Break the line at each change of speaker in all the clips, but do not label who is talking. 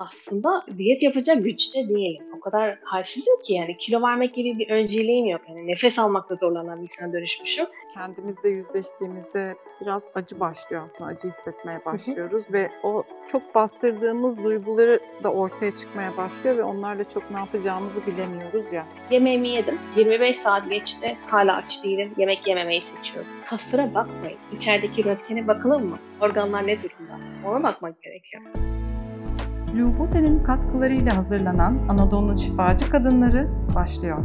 aslında diyet yapacak güçte değilim. O kadar halsizim ki yani kilo vermek gibi bir önceliğim yok. Yani nefes almakta zorlanan bir insana dönüşmüşüm.
Kendimizle yüzleştiğimizde biraz acı başlıyor aslında. Acı hissetmeye başlıyoruz ve o çok bastırdığımız duyguları da ortaya çıkmaya başlıyor ve onlarla çok ne yapacağımızı bilemiyoruz ya.
Yemeğimi yedim. 25 saat geçti. Hala aç değilim. Yemek yememeyi seçiyorum. Kaslara bakmayın. İçerideki röntgene bakalım mı? Organlar ne durumda? Ona bakmak gerekiyor.
Lubote'nin katkılarıyla hazırlanan Anadolu Şifacı Kadınları başlıyor.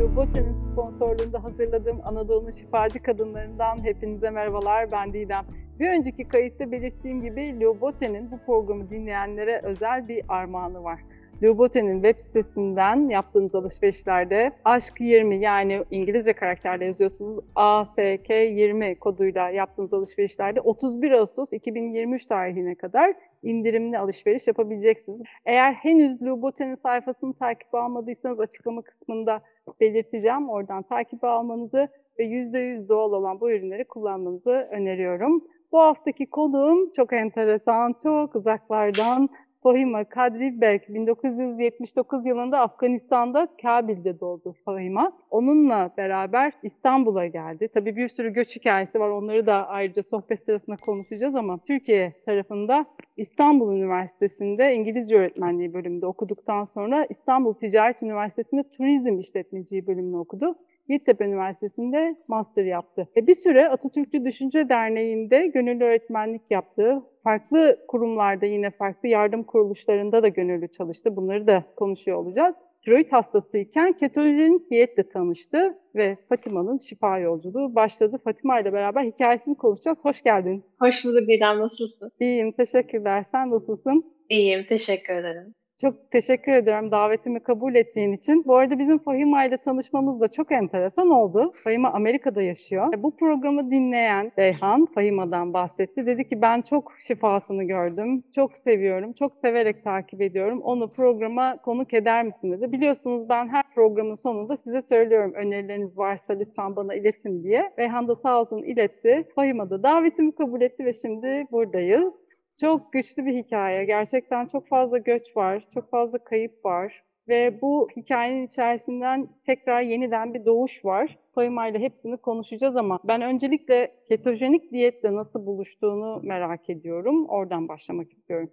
Lubote'nin sponsorluğunda hazırladığım Anadolu Şifacı Kadınlarından hepinize merhabalar. Ben Didem. Bir önceki kayıtta belirttiğim gibi Lubote'nin bu programı dinleyenlere özel bir armağanı var. Lubote'nin web sitesinden yaptığınız alışverişlerde aşk 20 yani İngilizce karakterle yazıyorsunuz ASK20 koduyla yaptığınız alışverişlerde 31 Ağustos 2023 tarihine kadar indirimli alışveriş yapabileceksiniz. Eğer henüz Lubote'nin sayfasını takip almadıysanız açıklama kısmında belirteceğim. Oradan takip almanızı ve %100 doğal olan bu ürünleri kullanmanızı öneriyorum. Bu haftaki konuğum çok enteresan, çok uzaklardan Fahima Kadri Berk 1979 yılında Afganistan'da Kabil'de doğdu Fahima. Onunla beraber İstanbul'a geldi. Tabii bir sürü göç hikayesi var. Onları da ayrıca sohbet sırasında konuşacağız ama Türkiye tarafında İstanbul Üniversitesi'nde İngilizce öğretmenliği bölümünde okuduktan sonra İstanbul Ticaret Üniversitesi'nde turizm işletmeciliği bölümünü okudu. Yeditepe Üniversitesi'nde master yaptı. E bir süre Atatürkçü Düşünce Derneği'nde gönüllü öğretmenlik yaptı. Farklı kurumlarda yine farklı yardım kuruluşlarında da gönüllü çalıştı. Bunları da konuşuyor olacağız. Tiroid hastasıyken ketojenik diyetle tanıştı ve Fatima'nın şifa yolculuğu başladı. Fatima ile beraber hikayesini konuşacağız. Hoş geldin.
Hoş bulduk Didem. Nasılsın?
İyiyim. Teşekkürler. Sen nasılsın?
İyiyim. Teşekkür ederim.
Çok teşekkür ediyorum davetimi kabul ettiğin için. Bu arada bizim Fahima ile tanışmamız da çok enteresan oldu. Fahima Amerika'da yaşıyor. Bu programı dinleyen Beyhan Fahima'dan bahsetti. Dedi ki ben çok şifasını gördüm, çok seviyorum, çok severek takip ediyorum. Onu programa konuk eder misin dedi. Biliyorsunuz ben her programın sonunda size söylüyorum önerileriniz varsa lütfen bana iletin diye. Beyhan da sağ olsun iletti. Fahima da davetimi kabul etti ve şimdi buradayız. Çok güçlü bir hikaye. Gerçekten çok fazla göç var, çok fazla kayıp var. Ve bu hikayenin içerisinden tekrar yeniden bir doğuş var. İle hepsini konuşacağız ama ben öncelikle ketojenik diyetle nasıl buluştuğunu merak ediyorum. Oradan başlamak istiyorum.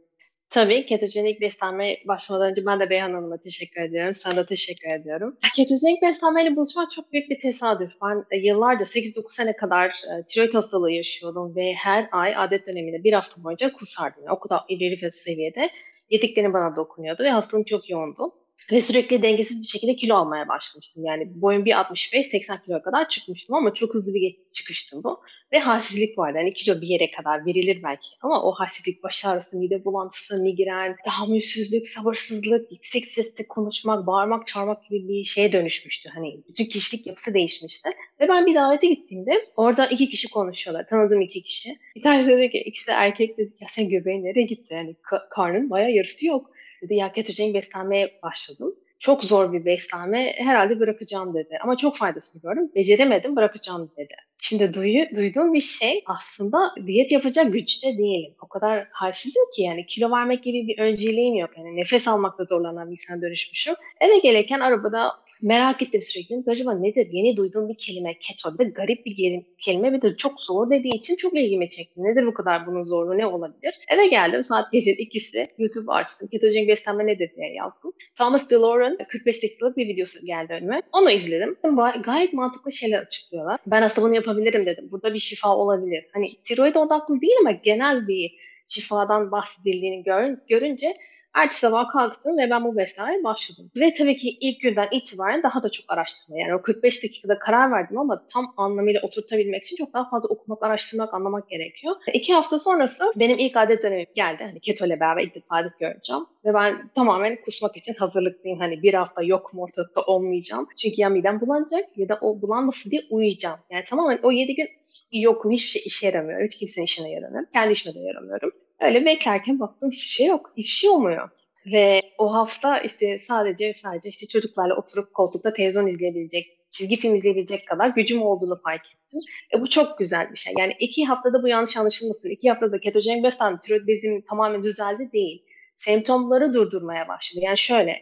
Tabii ketojenik beslenme başlamadan önce ben de Beyhan Hanım'a teşekkür ediyorum. Sana da teşekkür ediyorum. Ketojenik beslenmeyle buluşmak çok büyük bir tesadüf. Ben e, yıllarca 8-9 sene kadar e, tiroid hastalığı yaşıyordum ve her ay adet döneminde bir hafta boyunca kusardım. O kadar ileri seviyede yediklerim bana dokunuyordu ve hastalığım çok yoğundu. Ve sürekli dengesiz bir şekilde kilo almaya başlamıştım. Yani boyum 1.65-80 kilo kadar çıkmıştım ama çok hızlı bir çıkıştım bu. Ve halsizlik vardı. Hani kilo bir yere kadar verilir belki. Ama o halsizlik, baş ağrısı, mide bulantısı, migren, tahammülsüzlük, sabırsızlık, yüksek sesle konuşmak, bağırmak, çağırmak gibi bir şeye dönüşmüştü. Hani bütün kişilik yapısı değişmişti. Ve ben bir davete gittiğimde orada iki kişi konuşuyorlar. Tanıdığım iki kişi. Bir tanesi dedi ki ikisi de erkek dedi ya sen göbeğin nereye gitti? Yani ka- karnın bayağı yarısı yok dedi ya ketojenik beslenmeye başladım. Çok zor bir beslenme herhalde bırakacağım dedi. Ama çok faydasını gördüm. Beceremedim bırakacağım dedi. Şimdi duyu, duyduğum bir şey aslında diyet yapacak güçte değilim. O kadar halsizim ki yani kilo vermek gibi bir önceliğim yok. Yani nefes almakta zorlanan bir insana dönüşmüşüm. Eve gelirken arabada merak ettim sürekli. Acaba nedir? Yeni duyduğum bir kelime keto. De garip bir kelime bir de çok zor dediği için çok ilgimi çekti. Nedir bu kadar bunun zorluğu ne olabilir? Eve geldim saat gece ikisi YouTube açtım. Ketojenik beslenme nedir diye yazdım. Thomas DeLauren 45 dakikalık bir videosu geldi önüme. Onu izledim. Gayet mantıklı şeyler açıklıyorlar. Ben aslında bunu yapabilirim dedim. Burada bir şifa olabilir. Hani tiroid odaklı değil ama genel bir şifadan bahsedildiğini gör, görünce Ertesi sabah kalktım ve ben bu beslenmeye başladım. Ve tabii ki ilk günden itibaren daha da çok araştırma. Yani o 45 dakikada karar verdim ama tam anlamıyla oturtabilmek için çok daha fazla okumak, araştırmak, anlamak gerekiyor. İki hafta sonrası benim ilk adet dönemim geldi. Hani keto ile beraber ilk defa adet göreceğim. Ve ben tamamen kusmak için hazırlıklıyım. Hani bir hafta yok mu ortalıkta olmayacağım. Çünkü ya midem bulanacak ya da o bulanmasın diye uyuyacağım. Yani tamamen o 7 gün yok hiçbir şey işe yaramıyor. Hiç kimsenin işine yaramıyor. Kendi işime de yaramıyorum. Öyle beklerken baktım hiçbir şey yok. Hiçbir şey olmuyor. Ve o hafta işte sadece sadece işte çocuklarla oturup koltukta televizyon izleyebilecek, çizgi film izleyebilecek kadar gücüm olduğunu fark ettim. E bu çok güzel bir şey. Yani iki haftada bu yanlış anlaşılmasın. İki haftada ketojenik beslenme, tiroid bezim tamamen düzeldi değil. semptomları durdurmaya başladı. Yani şöyle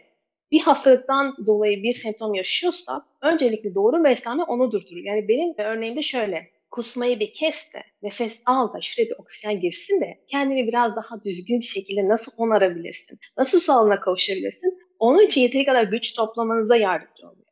bir hastalıktan dolayı bir semptom yaşıyorsa öncelikle doğru beslenme onu durdurur. Yani benim örneğimde şöyle kusmayı bir kes de nefes al da şuraya bir oksijen girsin de kendini biraz daha düzgün bir şekilde nasıl onarabilirsin? Nasıl sağlığına kavuşabilirsin? Onun için yeteri kadar güç toplamanıza yardımcı oluyor.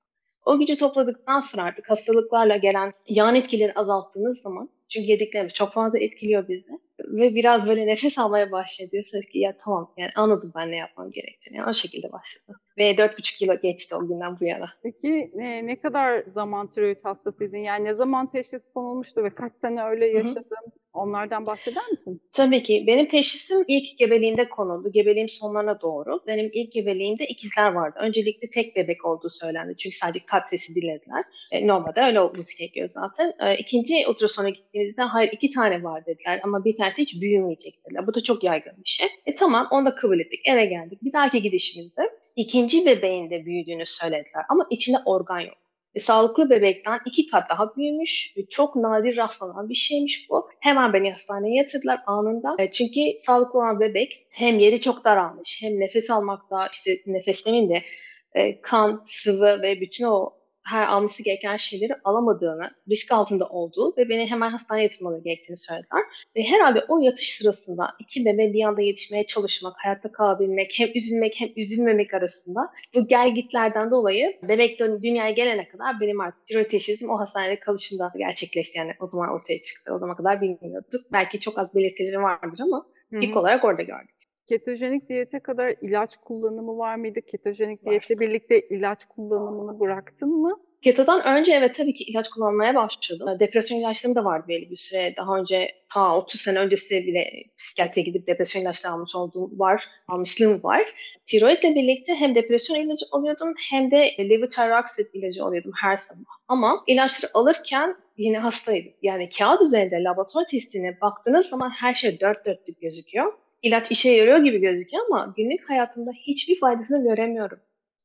O gücü topladıktan sonra artık hastalıklarla gelen yan etkileri azalttığınız zaman çünkü yediklerimiz çok fazla etkiliyor bizi ve biraz böyle nefes almaya başladı. Diyorsunuz ki ya tamam yani anladım ben ne yapmam gerektiğini. Yani o şekilde başladı. Ve 4,5 kilo geçti o günden bu yana.
Peki e, ne kadar zaman tiroid hastasıydın? Yani ne zaman teşhis konulmuştu ve kaç sene öyle yaşadın? Hı hı. Onlardan bahseder misin?
Tabii ki. Benim teşhisim ilk gebeliğimde konuldu. Gebeliğim sonlarına doğru. Benim ilk gebeliğimde ikizler vardı. Öncelikle tek bebek olduğu söylendi. Çünkü sadece kalp sesi dinlediler. E, normalde öyle olması gerekiyor zaten. E, ikinci ultrasona gittiğimizde hayır iki tane var dediler ama bir tanesi hiç büyümeyecek dediler. Bu da çok yaygın bir şey. E tamam onu da kabul ettik. Eve geldik. Bir dahaki gidişimizde ikinci bebeğin de büyüdüğünü söylediler ama içinde organ yok. E, sağlıklı bebekten iki kat daha büyümüş ve çok nadir rastlanan bir şeymiş bu. Hemen beni hastaneye yatırdılar anında. E, çünkü sağlıklı olan bebek hem yeri çok daralmış hem nefes almakta işte nefes de e, kan, sıvı ve bütün o her alması gereken şeyleri alamadığını, risk altında olduğu ve beni hemen hastaneye yatırmaları gerektiğini söylediler. Ve herhalde o yatış sırasında iki bebe bir anda yetişmeye çalışmak, hayatta kalabilmek, hem üzülmek hem üzülmemek arasında bu gelgitlerden dolayı bebek dünyaya gelene kadar benim artık tiroid teşhisim o hastanede kalışında gerçekleşti. Yani o zaman ortaya çıktı. O zaman kadar bilmiyorduk. Belki çok az belirtileri vardır ama Hı-hı. ilk olarak orada gördük.
Ketojenik diyete kadar ilaç kullanımı var mıydı? Ketojenik var. diyetle birlikte ilaç kullanımını bıraktın mı?
Ketodan önce evet tabii ki ilaç kullanmaya başladım. Depresyon ilaçlarım da vardı belli bir süre. Daha önce ta 30 sene öncesi bile psikiyatriye gidip depresyon ilaçları almış olduğum var, almışlığım var. Tiroidle birlikte hem depresyon ilacı alıyordum hem de levothyroxine ilacı alıyordum her sabah. Ama ilaçları alırken yine hastaydım. Yani kağıt üzerinde laboratuvar testine baktığınız zaman her şey dört dörtlük gözüküyor ilaç işe yarıyor gibi gözüküyor ama günlük hayatımda hiçbir faydasını göremiyorum.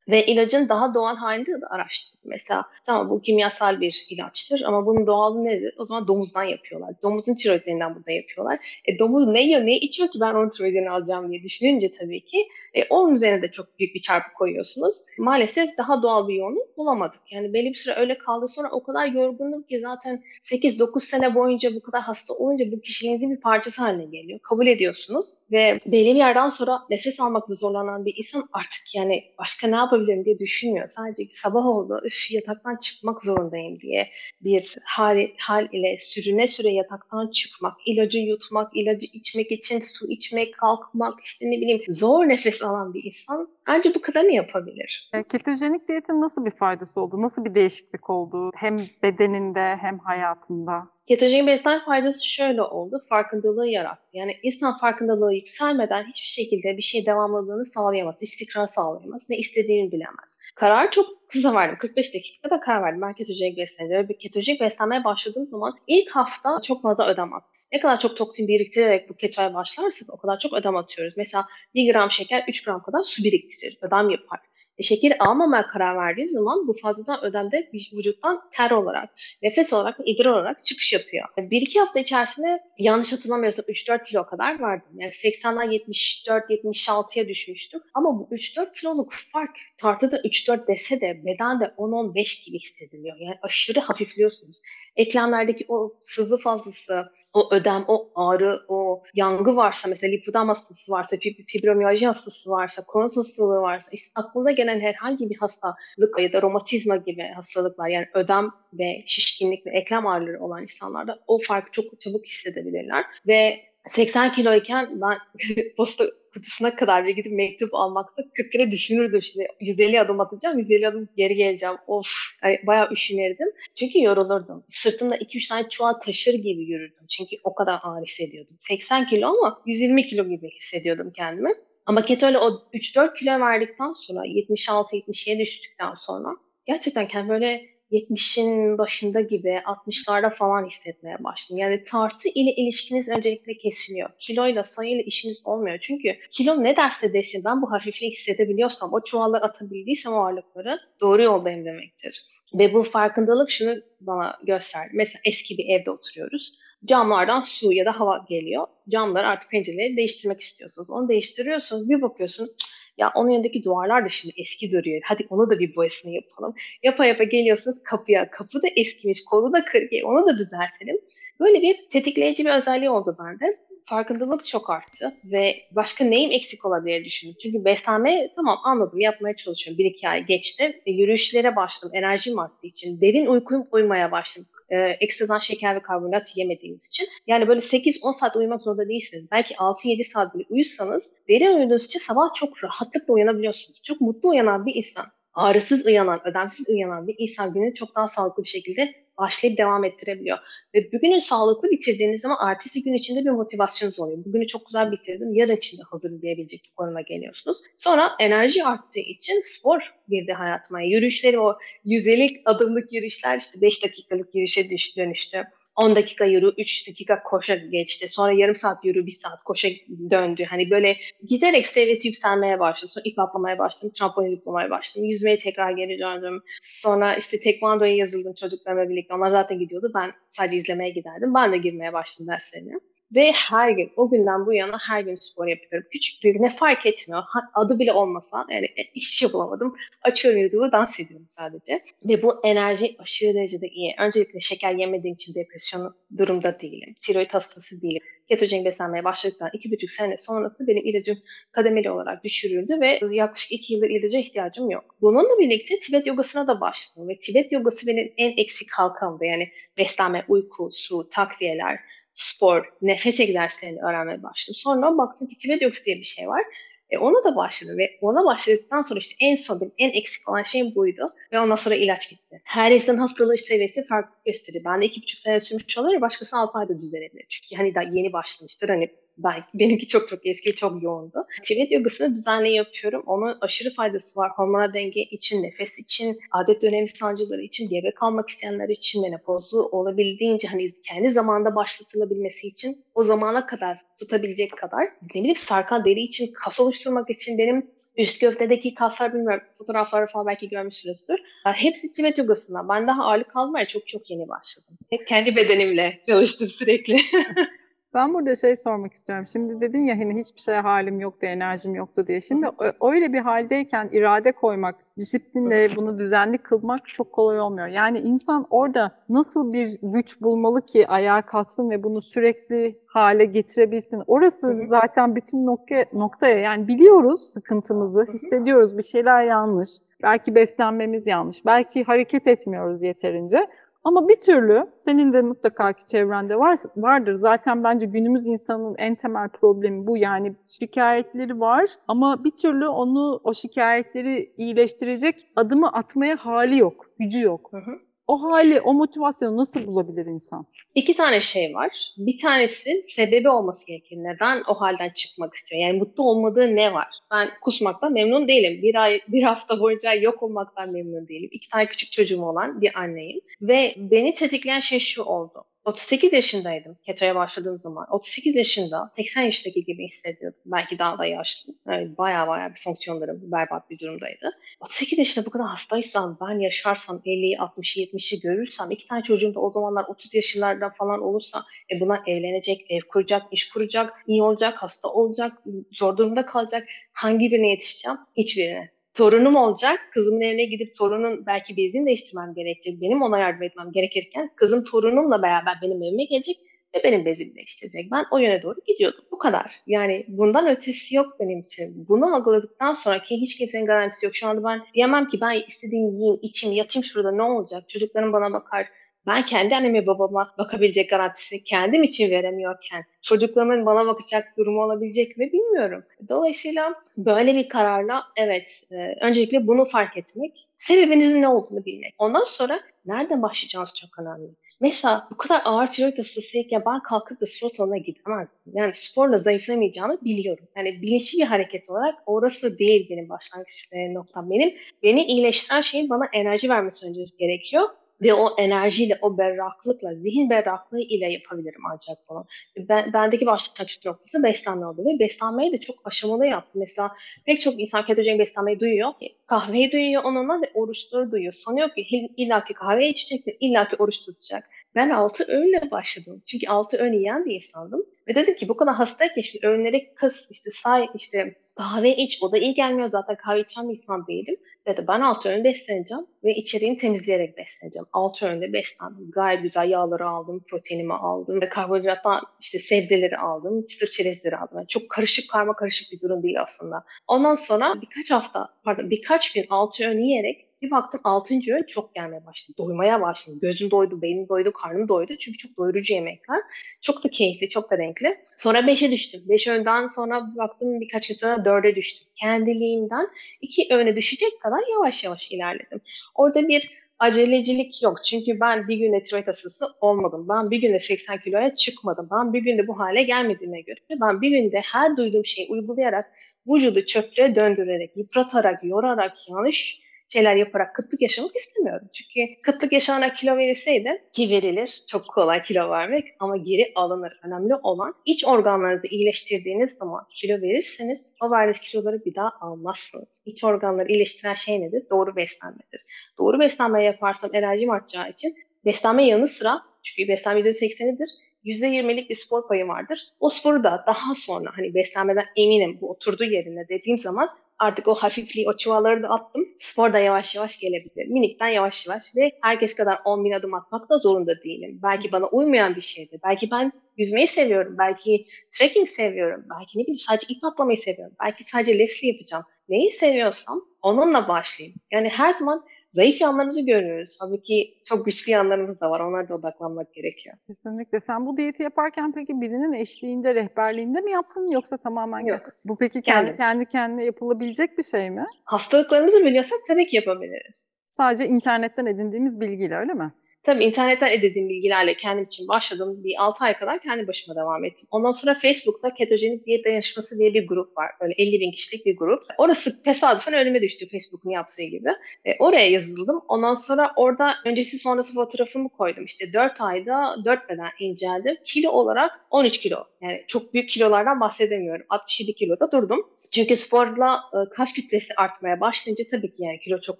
Ve ilacın daha doğal halinde de araştırdım. Mesela tamam bu kimyasal bir ilaçtır ama bunun doğalı nedir? O zaman domuzdan yapıyorlar. Domuzun tiroidlerinden burada yapıyorlar. E, domuz ne yiyor ne içiyor ki ben onun tiroidini alacağım diye düşününce tabii ki e, onun üzerine de çok büyük bir çarpı koyuyorsunuz. Maalesef daha doğal bir yolunu bulamadık. Yani belli bir süre öyle kaldı sonra o kadar yorgundum ki zaten 8-9 sene boyunca bu kadar hasta olunca bu kişiliğinizin bir parçası haline geliyor. Kabul ediyorsunuz ve belli bir yerden sonra nefes almakta zorlanan bir insan artık yani başka ne yapabilir yapabilirim diye düşünmüyor. Sadece sabah oldu, üf yataktan çıkmak zorundayım diye bir hal, hal ile sürüne süre yataktan çıkmak, ilacı yutmak, ilacı içmek için su içmek, kalkmak, işte ne bileyim zor nefes alan bir insan ancak bu kadar ne yapabilir?
E, ketojenik diyetin nasıl bir faydası oldu? Nasıl bir değişiklik oldu? Hem bedeninde hem hayatında?
Ketojenik beslenme faydası şöyle oldu. Farkındalığı yarattı. Yani insan farkındalığı yükselmeden hiçbir şekilde bir şey devamlılığını sağlayamaz. istikrar sağlayamaz. Ne istediğini bilemez. Karar çok kısa verdim. 45 dakikada karar verdim. Ben ketojenik besleneceğim. Ve ketojenik beslenmeye başladığım zaman ilk hafta çok fazla ödem attım. Ne kadar çok toksin biriktirerek bu ketoya başlarsak o kadar çok ödem atıyoruz. Mesela 1 gram şeker 3 gram kadar su biriktirir. Ödem yapar. E, şekeri almamaya karar verdiği zaman bu fazladan ödemde vücuttan ter olarak, nefes olarak, idrar olarak çıkış yapıyor. E, bir iki hafta içerisinde yanlış hatırlamıyorsam 3-4 kilo kadar vardım. Yani 80'den 74-76'ya düşmüştüm. Ama bu 3-4 kiloluk fark tartıda 3-4 dese de bedende 10-15 gibi hissediliyor. Yani aşırı hafifliyorsunuz. Eklemlerdeki o sıvı fazlası, o ödem, o ağrı, o yangı varsa mesela lipodem hastası varsa, fibromiyalji hastası varsa, Crohn's hastalığı varsa, aklınıza gelen herhangi bir hastalık ya da romatizma gibi hastalıklar yani ödem ve şişkinlik ve eklem ağrıları olan insanlarda o farkı çok çabuk hissedebilirler. Ve 80 kiloyken ben posta kutusuna kadar bir gidip mektup almakta 40 kere düşünürdüm. İşte 150 adım atacağım 150 adım geri geleceğim. Of yani bayağı üşünürdüm çünkü yorulurdum. Sırtımda 2-3 tane çuval taşır gibi yürürdüm. Çünkü o kadar ağır hissediyordum. 80 kilo ama 120 kilo gibi hissediyordum kendimi. Ama keto ile o 3-4 kilo verdikten sonra 76-77 düştükten sonra gerçekten kendimi böyle 70'in başında gibi 60'larda falan hissetmeye başladım. Yani tartı ile ilişkiniz öncelikle kesiliyor. Kiloyla sayıyla işiniz olmuyor. Çünkü kilo ne derse desin ben bu hafifliği hissedebiliyorsam, o çuvalları atabildiysem o ağırlıkları doğru yoldayım demektir. Ve bu farkındalık şunu bana gösterdi. Mesela eski bir evde oturuyoruz. camlardan su ya da hava geliyor. Camları artık pencereleri değiştirmek istiyorsunuz. Onu değiştiriyorsunuz. Bir bakıyorsunuz ya onun yanındaki duvarlar da şimdi eski duruyor. Hadi onu da bir boyasını yapalım. Yapa yapa geliyorsunuz kapıya. Kapı da eskimiş, kolu da kırık. Onu da düzeltelim. Böyle bir tetikleyici bir özelliği oldu bende farkındalık çok arttı ve başka neyim eksik olabilir düşündüm. Çünkü beslenme tamam anladım yapmaya çalışıyorum. Bir iki ay geçti ve yürüyüşlere başladım. Enerjim arttığı için. Derin uyku uyumaya başladım. Ee, ekstradan şeker ve karbonhidrat yemediğimiz için. Yani böyle 8-10 saat uyumak zorunda değilsiniz. Belki 6-7 saat bile uyursanız derin uyuduğunuz için sabah çok rahatlıkla uyanabiliyorsunuz. Çok mutlu uyanan bir insan ağrısız uyanan, ödemsiz uyanan bir insan günü çok daha sağlıklı bir şekilde başlayıp devam ettirebiliyor. Ve bugünü sağlıklı bitirdiğiniz zaman ertesi gün içinde bir motivasyonunuz oluyor. Bugünü çok güzel bitirdim, yarın içinde hazır diyebilecek bir konuma geliyorsunuz. Sonra enerji arttığı için spor girdi hayatıma. Yürüyüşleri o 150 adımlık yürüyüşler işte 5 dakikalık yürüyüşe dönüştü. 10 dakika yürü, 3 dakika koşa geçti. Sonra yarım saat yürü, 1 saat koşa döndü. Hani böyle giderek seviyesi yükselmeye başladı. Sonra ip atlamaya başladım, trampolin zıplamaya başladım. Yüzmeye tekrar geri döndüm. Sonra işte tekvandoya yazıldım çocuklarımla birlikte. Onlar zaten gidiyordu. Ben sadece izlemeye giderdim. Ben de girmeye başladım derslerine. Ve her gün, o günden bu yana her gün spor yapıyorum. Küçük büyük ne fark etmiyor. Adı bile olmasa yani e, hiçbir şey bulamadım. Açıyorum YouTube'u dans ediyorum sadece. Ve bu enerji aşırı derecede iyi. Öncelikle şeker yemediğim için depresyon durumda değilim. Tiroid hastası değilim. Ketojen beslenmeye başladıktan iki buçuk sene sonrası benim ilacım kademeli olarak düşürüldü ve yaklaşık iki yıldır ilaca ihtiyacım yok. Bununla birlikte Tibet yogasına da başladım ve Tibet yogası benim en eksik halkamdı. Yani beslenme, uyku, su, takviyeler, spor, nefes egzersizlerini öğrenmeye başladım. Sonra baktım ki Yogası diye bir şey var. E ona da başladım ve ona başladıktan sonra işte en son en eksik olan şeyim buydu. Ve ondan sonra ilaç gitti. Her insanın hastalığı seviyesi farklı gösterir. Ben de iki buçuk sene sürmüş olabilir, başkası altı ayda düzelebilir. Çünkü hani daha yeni başlamıştır. Hani ben, benimki çok çok eski, çok yoğundu. Tibet yogasını düzenli yapıyorum. Onun aşırı faydası var. Hormonal denge için, nefes için, adet dönemi sancıları için, gebe kalmak isteyenler için, menopozlu olabildiğince hani kendi zamanda başlatılabilmesi için o zamana kadar tutabilecek kadar ne bileyim sarkan deri için, kas oluşturmak için benim üst gövdedeki kaslar bilmiyorum fotoğrafları falan belki görmüşsünüzdür. Hepsi Tibet yogasında. Ben daha ağırlık kaldırmaya çok çok yeni başladım. Hep kendi bedenimle çalıştım sürekli.
Ben burada şey sormak istiyorum. Şimdi dedin ya hani hiçbir şeye halim yoktu, enerjim yoktu diye. Şimdi öyle bir haldeyken irade koymak, disiplinle bunu düzenli kılmak çok kolay olmuyor. Yani insan orada nasıl bir güç bulmalı ki ayağa kalksın ve bunu sürekli hale getirebilsin. Orası zaten bütün nokta, noktaya yani biliyoruz sıkıntımızı, hissediyoruz bir şeyler yanlış. Belki beslenmemiz yanlış, belki hareket etmiyoruz yeterince. Ama bir türlü senin de mutlaka ki çevrende var, vardır. Zaten bence günümüz insanının en temel problemi bu. Yani şikayetleri var ama bir türlü onu o şikayetleri iyileştirecek adımı atmaya hali yok, gücü yok. Hı hı. O hali, o motivasyonu nasıl bulabilir insan?
İki tane şey var. Bir tanesi sebebi olması gerekir. Neden o halden çıkmak istiyor? Yani mutlu olmadığı ne var? Ben kusmaktan memnun değilim. Bir ay, bir hafta boyunca yok olmaktan memnun değilim. İki tane küçük çocuğum olan bir anneyim. Ve beni tetikleyen şey şu oldu. 38 yaşındaydım ketoya başladığım zaman. 38 yaşında 80 yaşındaki gibi hissediyordum. Belki daha da yaşlı. Yani baya baya bir fonksiyonlarım berbat bir durumdaydı. 38 yaşında bu kadar hastaysam, ben yaşarsam 50'yi, 60'ı, 70'i görürsem, iki tane çocuğum da o zamanlar 30 yaşlarında falan olursa e buna evlenecek, ev kuracak, iş kuracak, iyi olacak, hasta olacak, zor durumda kalacak. Hangi birine yetişeceğim? Hiçbirine torunum olacak. Kızımın evine gidip torunun belki bezini değiştirmem gerekecek. Benim ona yardım etmem gerekirken kızım torunumla beraber benim evime gelecek ve benim bezimi değiştirecek. Ben o yöne doğru gidiyordum. Bu kadar. Yani bundan ötesi yok benim için. Bunu algıladıktan sonra ki hiç kimsenin garantisi yok. Şu anda ben diyemem ki ben istediğim yiyeyim, içeyim, yatayım şurada ne olacak? Çocuklarım bana bakar ben kendi anneme babama bakabilecek garantisi kendim için veremiyorken çocuklarımın bana bakacak durumu olabilecek mi bilmiyorum. Dolayısıyla böyle bir kararla evet e, öncelikle bunu fark etmek, sebebinizin ne olduğunu bilmek. Ondan sonra nereden başlayacağınız çok önemli. Mesela bu kadar ağır tiroid hastasıyken ben kalkıp da spor salonuna gidemezdim. Yani sporla zayıflamayacağımı biliyorum. Yani bilinçli bir hareket olarak orası değil benim başlangıç e, noktam. Benim beni iyileştiren şeyin bana enerji vermesi önce gerekiyor ve o enerjiyle, o berraklıkla, zihin berraklığı ile yapabilirim ancak bunu. Ben, bendeki başlangıç noktası beslenme oldu ve beslenmeyi de çok aşamalı yaptım. Mesela pek çok insan ketojen beslenmeyi duyuyor. Kahveyi duyuyor onunla ve oruçları duyuyor. Sanıyor ki illaki kahve içecek ve illaki oruç tutacak. Ben altı öğünle başladım. Çünkü altı öğün yiyen bir insandım. Ve dedim ki bu kadar hastayken şimdi öğünleri kıs, işte say, işte kahve iç. O da iyi gelmiyor zaten kahve içen bir insan değilim. Dedi ben altı öğün besleneceğim ve içeriğini temizleyerek besleneceğim. Altı öğünde beslendim. Gayet güzel yağları aldım, proteinimi aldım. Ve karbonhidrattan işte sebzeleri aldım, çıtır çerezleri aldım. Yani çok karışık, karma karışık bir durum değil aslında. Ondan sonra birkaç hafta, pardon birkaç gün altı öğün yiyerek bir baktım 6. öğün çok gelmeye başladı. Doymaya başladı. Gözüm doydu, beynim doydu, karnım doydu. Çünkü çok doyurucu yemekler. Çok da keyifli, çok da renkli. Sonra 5'e düştüm. 5 öğünden sonra baktım birkaç gün sonra 4'e düştüm. Kendiliğimden 2 öğüne düşecek kadar yavaş yavaş ilerledim. Orada bir acelecilik yok. Çünkü ben bir günde tiroid hastası olmadım. Ben bir günde 80 kiloya çıkmadım. Ben bir günde bu hale gelmediğime göre ben bir günde her duyduğum şeyi uygulayarak vücudu çöplüğe döndürerek, yıpratarak, yorarak, yanlış şeyler yaparak kıtlık yaşamak istemiyorum. Çünkü kıtlık yaşanarak kilo verilseydi ki verilir çok kolay kilo vermek ama geri alınır. Önemli olan iç organlarınızı iyileştirdiğiniz zaman kilo verirseniz o verdiğiniz kiloları bir daha almazsınız. İç organları iyileştiren şey nedir? Doğru beslenmedir. Doğru beslenme yaparsam enerjim artacağı için beslenme yanı sıra çünkü beslenme %80'idir. %20'lik bir spor payı vardır. O sporu da daha sonra hani beslenmeden eminim bu oturduğu yerine dediğim zaman artık o hafifliği, o çuvalları da attım. Spor da yavaş yavaş gelebilir. Minikten yavaş yavaş ve herkes kadar 10 bin adım atmak da zorunda değilim. Belki bana uymayan bir şeydi. Belki ben yüzmeyi seviyorum. Belki trekking seviyorum. Belki ne bileyim sadece ip atlamayı seviyorum. Belki sadece Leslie yapacağım. Neyi seviyorsam onunla başlayayım. Yani her zaman zayıf yanlarımızı görüyoruz. Tabii ki çok güçlü yanlarımız da var. Onlara da odaklanmak gerekiyor.
Kesinlikle. Sen bu diyeti yaparken peki birinin eşliğinde, rehberliğinde mi yaptın yoksa tamamen?
Yok.
Bu peki kendi,
Kendim.
kendi kendine yapılabilecek bir şey mi?
Hastalıklarımızı biliyorsak tabii ki yapabiliriz.
Sadece internetten edindiğimiz bilgiyle öyle mi?
Tabii internetten edindiğim bilgilerle kendim için başladım. Bir 6 ay kadar kendi başıma devam ettim. Ondan sonra Facebook'ta ketojenik diyet dayanışması diye bir grup var. Böyle 50 bin kişilik bir grup. Orası tesadüfen önüme düştü Facebook'un yaptığı gibi. E, oraya yazıldım. Ondan sonra orada öncesi sonrası fotoğrafımı koydum. İşte 4 ayda 4 beden inceldim. Kilo olarak 13 kilo. Yani çok büyük kilolardan bahsedemiyorum. 67 kiloda durdum. Çünkü sporla e, kas kütlesi artmaya başlayınca tabii ki yani kilo çok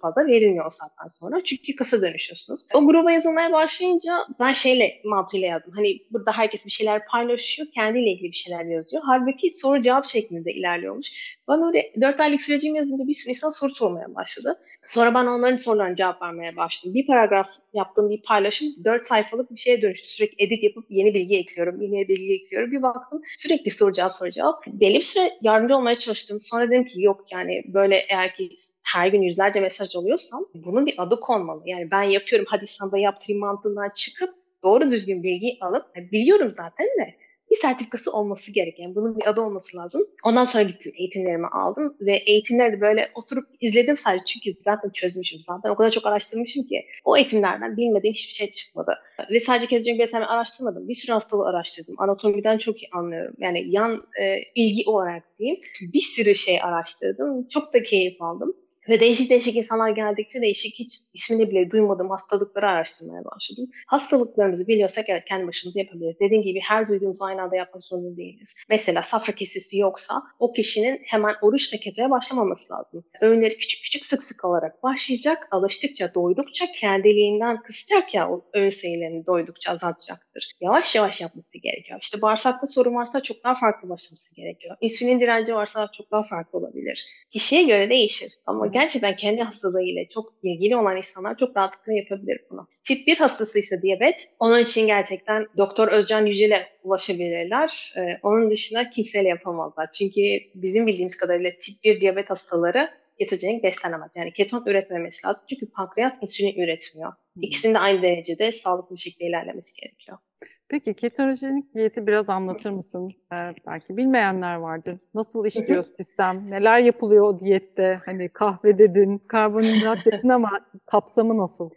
fazla verilmiyor o saatten sonra. Çünkü kısa dönüşüyorsunuz. O gruba yazılmaya başlayınca ben şeyle mantığıyla yazdım. Hani burada herkes bir şeyler paylaşıyor. Kendiyle ilgili bir şeyler yazıyor. Halbuki soru cevap şeklinde ilerliyormuş. Ben öyle 4 aylık sürecim yazınca bir sürü insan soru sormaya başladı. Sonra ben onların sorularına cevap vermeye başladım. Bir paragraf yaptığım bir paylaşım 4 sayfalık bir şeye dönüştü. Sürekli edit yapıp yeni bilgi ekliyorum, yeni bilgi ekliyorum. Bir baktım sürekli soru cevap soru cevap. Belli bir süre yardımcı olmaya çalıştım. Sonra dedim ki yok yani böyle eğer ki her gün yüzlerce mesaj alıyorsam bunun bir adı konmalı. Yani ben yapıyorum hadi sana da yaptırayım mantığından çıkıp doğru düzgün bilgiyi alıp yani biliyorum zaten de bir sertifikası olması gereken, bunun bir adı olması lazım. Ondan sonra gittim eğitimlerimi aldım ve eğitimleri de böyle oturup izledim sadece çünkü zaten çözmüşüm zaten. O kadar çok araştırmışım ki o eğitimlerden bilmediğim hiçbir şey çıkmadı. Ve sadece ketogenic beslenme araştırmadım. Bir sürü hastalığı araştırdım. Anatomiden çok iyi anlıyorum. Yani yan e, ilgi olarak diyeyim. Bir sürü şey araştırdım. Çok da keyif aldım. Ve değişik değişik insanlar geldikçe değişik hiç ismini bile duymadığım hastalıkları araştırmaya başladım. Hastalıklarımızı biliyorsak evet kendi başımıza yapabiliriz. Dediğim gibi her duyduğumuz aynı anda yapmak zorunda değiliz. Mesela safra kesesi yoksa o kişinin hemen oruçla ketoya başlamaması lazım. Öğünleri küçük küçük sık sık alarak başlayacak. Alıştıkça, doydukça kendiliğinden kısacak ya o öğün sayılarını doydukça azaltacaktır. Yavaş yavaş yapması gerekiyor. İşte bağırsakta sorun varsa çok daha farklı başlaması gerekiyor. İnsülin direnci varsa çok daha farklı olabilir. Kişiye göre değişir. Ama gerçekten kendi hastalığıyla çok ilgili olan insanlar çok rahatlıkla yapabilir bunu. Tip 1 hastasıysa diyabet, onun için gerçekten Doktor Özcan Yücel'e ulaşabilirler. Ee, onun dışında kimseyle yapamazlar. Çünkü bizim bildiğimiz kadarıyla tip 1 diyabet hastaları ketojenik beslenemez. Yani keton üretmemesi lazım. Çünkü pankreas insülin üretmiyor. İkisinin de aynı derecede sağlıklı bir şekilde ilerlemesi gerekiyor.
Peki ketojenik diyeti biraz anlatır mısın? Ee, belki bilmeyenler vardır. Nasıl işliyor sistem? Neler yapılıyor o diyette? Hani kahve dedin, karbonhidrat dedin ama kapsamı nasıl?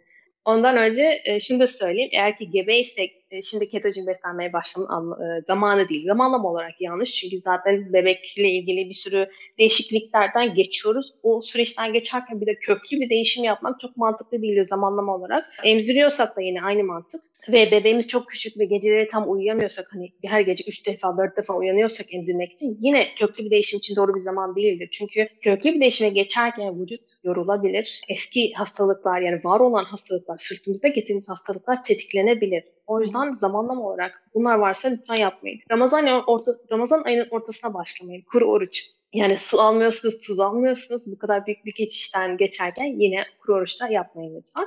Ondan önce e, şunu da söyleyeyim. Eğer ki gebeysek e, şimdi ketojen beslenmeye başlamanın e, zamanı değil. Zamanlama olarak yanlış. Çünkü zaten bebekle ilgili bir sürü değişikliklerden geçiyoruz. O süreçten geçerken bir de köklü bir değişim yapmak çok mantıklı değil zamanlama olarak. Emziriyorsak da yine aynı mantık. Ve bebeğimiz çok küçük ve geceleri tam uyuyamıyorsak hani her gece 3 defa 4 defa uyanıyorsak emzirmek için yine köklü bir değişim için doğru bir zaman değildir. Çünkü köklü bir değişime geçerken vücut yorulabilir. Eski hastalıklar yani var olan hastalıklar sırtımızda getirdiğimiz hastalıklar tetiklenebilir. O yüzden zamanlama olarak bunlar varsa lütfen yapmayın. Ramazan, orta, Ramazan ayının ortasına başlamayın. Kuru oruç. Yani su almıyorsunuz, tuz almıyorsunuz. Bu kadar büyük bir geçişten geçerken yine kuru oruçta yapmayın lütfen.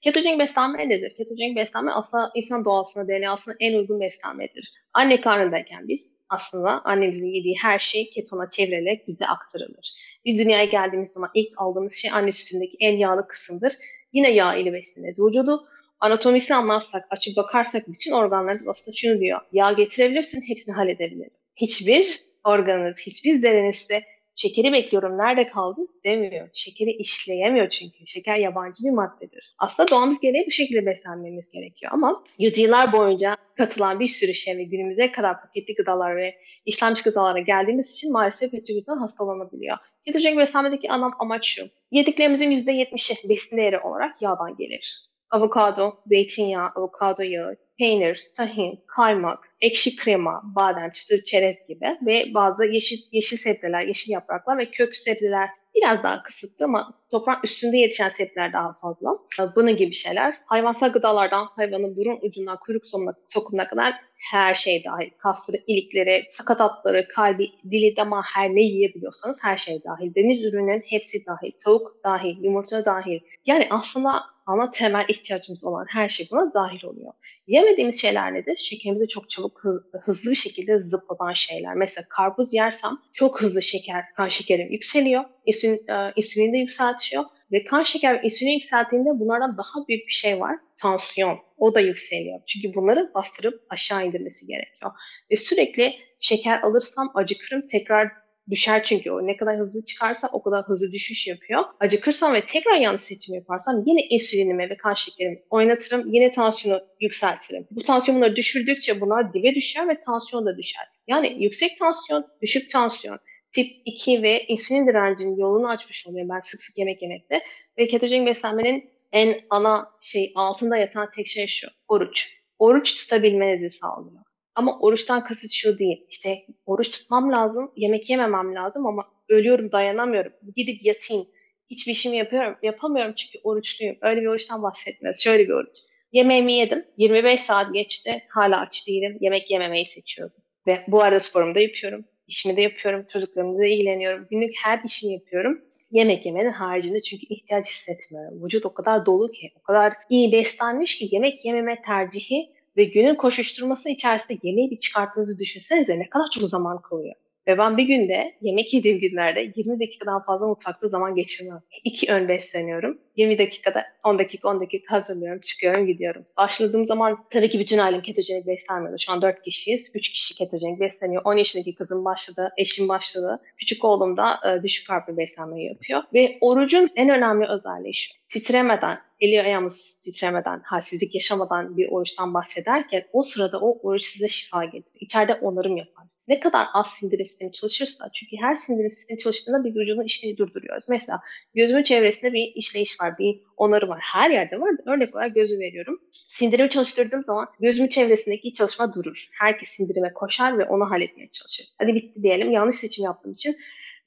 Ketojenik beslenme nedir? Ketojenik beslenme aslında insan doğasına, DNA'sına en uygun beslenmedir. Anne karnındayken biz aslında annemizin yediği her şey ketona çevrilerek bize aktarılır. Biz dünyaya geldiğimiz zaman ilk aldığımız şey anne sütündeki en yağlı kısımdır. Yine yağ ile besleniriz. Vücudu anatomisini anlarsak, açıp bakarsak bütün organlarımız aslında şunu diyor. Yağ getirebilirsin, hepsini halledebilirim. Hiçbir organınız, hiçbir zerrenizde şekeri bekliyorum nerede kaldı demiyor. Şekeri işleyemiyor çünkü. Şeker yabancı bir maddedir. Aslında doğamız gereği bu şekilde beslenmemiz gerekiyor ama yüzyıllar boyunca katılan bir sürü şey ve günümüze kadar paketli gıdalar ve işlenmiş gıdalara geldiğimiz için maalesef vücudumuzdan hastalanabiliyor. Ketojenik beslenmedeki anlam amaç şu. Yediklerimizin %70'i besin değeri olarak yağdan gelir avokado, zeytinyağı, avokado yağı, peynir, tahin, kaymak, ekşi krema, badem, çıtır çerez gibi ve bazı yeşil, yeşil sebzeler, yeşil yapraklar ve kök sebzeler. Biraz daha kısıtlı ama toprağın üstünde yetişen sebzeler daha fazla. Bunun gibi şeyler. Hayvansal gıdalardan hayvanın burun ucundan kuyruk sonuna, sokumuna kadar her şey dahil. Kasları, ilikleri, sakatatları, kalbi, dili, dama her ne yiyebiliyorsanız her şey dahil. Deniz ürünlerinin hepsi dahil. Tavuk dahil, yumurta dahil. Yani aslında ama temel ihtiyacımız olan her şey buna dahil oluyor. Yemediğimiz şeyler nedir? Şekerimizi çok çabuk hızlı bir şekilde zıplatan şeyler. Mesela karpuz yersem çok hızlı şeker, kan şekerim yükseliyor. İnsülin, e, insülin de yükseltiyor. Ve kan şeker ve insülin yükseldiğinde bunlardan daha büyük bir şey var. Tansiyon. O da yükseliyor. Çünkü bunları bastırıp aşağı indirmesi gerekiyor. Ve sürekli şeker alırsam acıkırım. Tekrar düşer çünkü o ne kadar hızlı çıkarsa o kadar hızlı düşüş yapıyor. Acıkırsam ve tekrar yanlış seçim yaparsam yine insülinimi ve kan şekerimi oynatırım. Yine tansiyonu yükseltirim. Bu tansiyonları düşürdükçe bunlar dibe düşer ve tansiyon da düşer. Yani yüksek tansiyon, düşük tansiyon, tip 2 ve insülin direncinin yolunu açmış oluyor ben sık sık yemek yemekte. Ve ketojenik beslenmenin en ana şey altında yatan tek şey şu. Oruç. Oruç tutabilmenizi sağlıyor. Ama oruçtan kasıt şu değil. İşte oruç tutmam lazım, yemek yememem lazım ama ölüyorum, dayanamıyorum. Gidip yatayım. Hiçbir işimi yapıyorum, yapamıyorum çünkü oruçluyum. Öyle bir oruçtan bahsetmiyoruz. Şöyle bir oruç. Yemeğimi yedim. 25 saat geçti. Hala aç değilim. Yemek yememeyi seçiyorum. Ve bu arada sporumu da yapıyorum. İşimi de yapıyorum. Çocuklarımla da ilgileniyorum. Günlük her işimi yapıyorum. Yemek yemenin haricinde çünkü ihtiyaç hissetmiyorum. Vücut o kadar dolu ki, o kadar iyi beslenmiş ki yemek yememe tercihi ve günün koşuşturması içerisinde yemeği bir çıkarttığınızı düşünsenize ne kadar çok zaman kalıyor. Ve ben bir günde yemek yediğim günlerde 20 dakikadan fazla mutfakta zaman geçirmem. İki ön besleniyorum. 20 dakikada 10 dakika 10 dakika hazırlıyorum, çıkıyorum, gidiyorum. Başladığım zaman tabii ki bütün ailem ketojenik beslenmiyordu. Şu an 4 kişiyiz. 3 kişi ketojenik besleniyor. 10 yaşındaki kızım başladı, eşim başladı. Küçük oğlum da e, düşük karbonhidrat beslenmeyi yapıyor. Ve orucun en önemli özelliği şu. Titremeden, eli ayağımız titremeden, halsizlik yaşamadan bir oruçtan bahsederken o sırada o oruç size şifa getirir. İçeride onarım yapar ne kadar az sindirim sistemi çalışırsa çünkü her sindirim sistemi çalıştığında biz vücudun işleyi durduruyoruz. Mesela gözümün çevresinde bir işleyiş var, bir onarı var. Her yerde var. Örnek olarak gözü veriyorum. Sindirimi çalıştırdığım zaman gözümün çevresindeki çalışma durur. Herkes sindirime koşar ve onu halletmeye çalışır. Hadi bitti diyelim. Yanlış seçim yaptığım için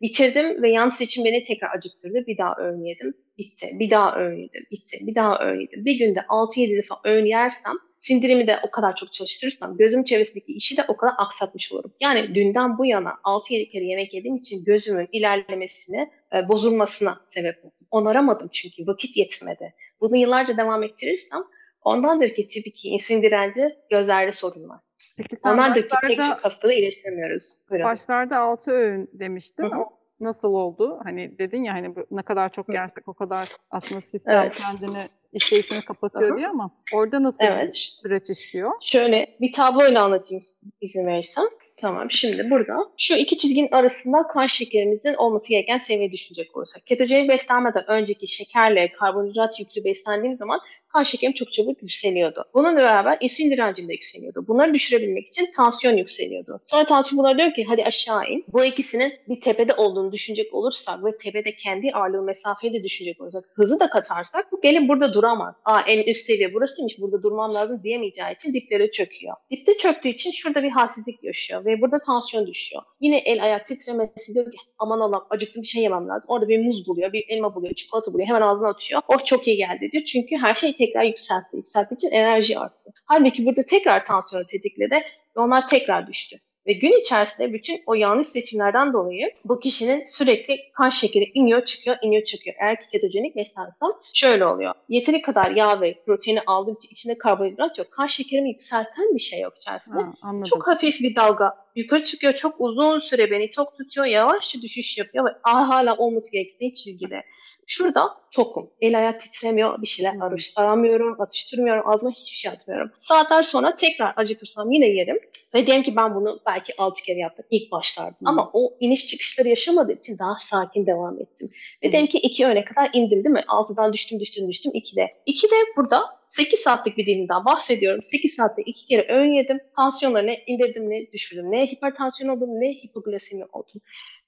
bitirdim ve yanlış seçim beni tekrar acıktırdı. Bir daha öğün yedim. Bitti. Bir daha öğün yedim. Bitti. Bir daha öğün yedim. Bir günde 6-7 defa öğün yersem sindirimi de o kadar çok çalıştırırsam gözüm çevresindeki işi de o kadar aksatmış olurum. Yani dünden bu yana 6-7 kere yemek yediğim için gözümün ilerlemesine, e, bozulmasına sebep oldum. Onaramadım çünkü vakit yetmedi. Bunu yıllarca devam ettirirsem ondandır ki tip 2 insülin direnci gözlerde sorun var. Peki sen Onlar başlarda, da pek çok hastalığı iyileştiremiyoruz.
Buyurun. Başlarda 6 öğün demiştin. Hı-hı. nasıl oldu? Hani dedin ya hani ne kadar çok yersek o kadar aslında sistem evet. kendini işleyişini kapatıyor Aha. diye ama orada nasıl evet. bir süreç işliyor?
Şöyle bir tabloyla anlatayım izin verirsen. Tamam şimdi burada şu iki çizginin arasında kan şekerimizin olması gereken seviye düşünecek olursak. Ketojenik beslenmeden önceki şekerle karbonhidrat yüklü beslendiğim zaman kan şekerim çok çabuk yükseliyordu. Bununla beraber insülin direncim de yükseliyordu. Bunları düşürebilmek için tansiyon yükseliyordu. Sonra tansiyon bunlara diyor ki hadi aşağı in. Bu ikisinin bir tepede olduğunu düşünecek olursak ve tepede kendi ağırlığı mesafeyi de düşünecek olursak hızı da katarsak bu gelin burada duramaz. Aa en üst seviye burasıymış burada durmam lazım diyemeyeceği için diplere çöküyor. Dipte çöktüğü için şurada bir halsizlik yaşıyor ve burada tansiyon düşüyor. Yine el ayak titremesi diyor ki aman Allah'ım acıktım bir şey yemem lazım. Orada bir muz buluyor, bir elma buluyor, çikolata buluyor. Hemen ağzına atıyor. Oh çok iyi geldi diyor. Çünkü her şey tek tekrar yükseltti. Yükselttiği için enerji arttı. Halbuki burada tekrar tansiyonu tetikledi ve onlar tekrar düştü. Ve gün içerisinde bütün o yanlış seçimlerden dolayı bu kişinin sürekli kan şekeri iniyor çıkıyor iniyor çıkıyor. Eğer ki ketojenik beslensem şöyle oluyor. Yeteri kadar yağ ve proteini aldığım için içinde karbonhidrat yok. Kan şekerimi yükselten bir şey yok içerisinde.
Ha, anladım.
Çok hafif bir dalga yukarı çıkıyor. Çok uzun süre beni tok tutuyor. Yavaşça düşüş yapıyor ve aa, hala olması gerektiği çizgide. Şurada tokum. El ayak titremiyor. Bir şeyler aramıyorum, atıştırmıyorum. Ağzıma hiçbir şey atmıyorum. Saatler sonra tekrar acıkırsam yine yerim. Ve diyelim ki ben bunu belki 6 kere yaptım ilk başlarda.
Hmm.
Ama o iniş çıkışları yaşamadığım için daha sakin devam ettim. Ve
Hmm.
ki 2 öne kadar indim değil mi? 6'dan düştüm düştüm düştüm 2'de. 2'de burada 8 saatlik bir dilimden bahsediyorum. 8 saatte 2 kere öğün yedim. Tansiyonları ne indirdim ne düşürdüm. Ne hipertansiyon oldum ne hipoglisemi oldum.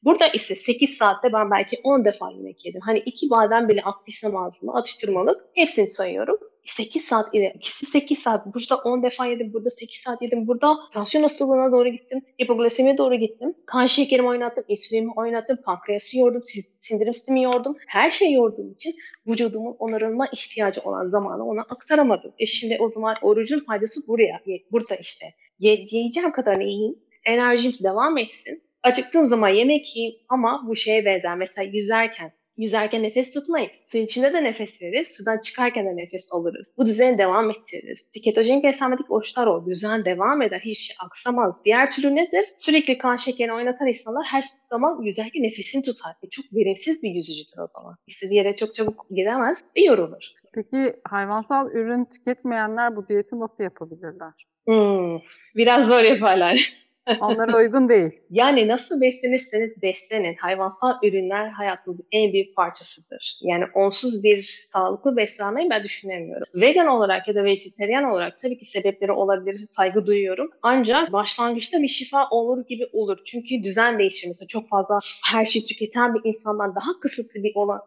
Burada ise 8 saatte ben belki 10 defa yemek yedim. Hani iki badem bile attıysam ağzıma atıştırmalık hepsini sayıyorum. 8 saat ile ikisi 8 saat. Burada 10 defa yedim. Burada 8 saat yedim. Burada tansiyon hastalığına doğru gittim. Hipoglisemiye doğru gittim. Kan şekerimi oynattım. insülinimi oynattım. Pankreası yordum. si- Sindirim sistemi yordum. Her şeyi yorduğum için vücudumun onarılma ihtiyacı olan zamanı ona aktaramadım. E şimdi o zaman orucun faydası buraya. Burada işte. Ye, yiyeceğim kadarını yiyeyim. Enerjim devam etsin. Acıktığım zaman yemek yiyeyim ama bu şeye benzer. Mesela yüzerken Yüzerken nefes tutmayız. Suyun içinde de nefes veririz. Sudan çıkarken de nefes alırız. Bu düzeni devam ettiririz. Ketojenik beslenmedik oruçlar o. Düzen devam eder. Hiçbir şey aksamaz. Diğer türlü nedir? Sürekli kan şekerini oynatan insanlar her zaman yüzerken nefesini tutar. E çok verimsiz bir yüzücüdür o zaman. İstediği yere çok çabuk gidemez ve yorulur.
Peki hayvansal ürün tüketmeyenler bu diyeti nasıl yapabilirler?
Hmm, biraz zor yaparlar.
Onlara uygun değil.
Yani nasıl beslenirseniz beslenin. Hayvansal ürünler hayatımızın en büyük parçasıdır. Yani onsuz bir sağlıklı beslenmeyi ben düşünemiyorum. Vegan olarak ya da vejeteryan olarak tabii ki sebepleri olabilir, saygı duyuyorum. Ancak başlangıçta bir şifa olur gibi olur. Çünkü düzen değişir. Mesela çok fazla her şeyi tüketen bir insandan daha kısıtlı bir olan,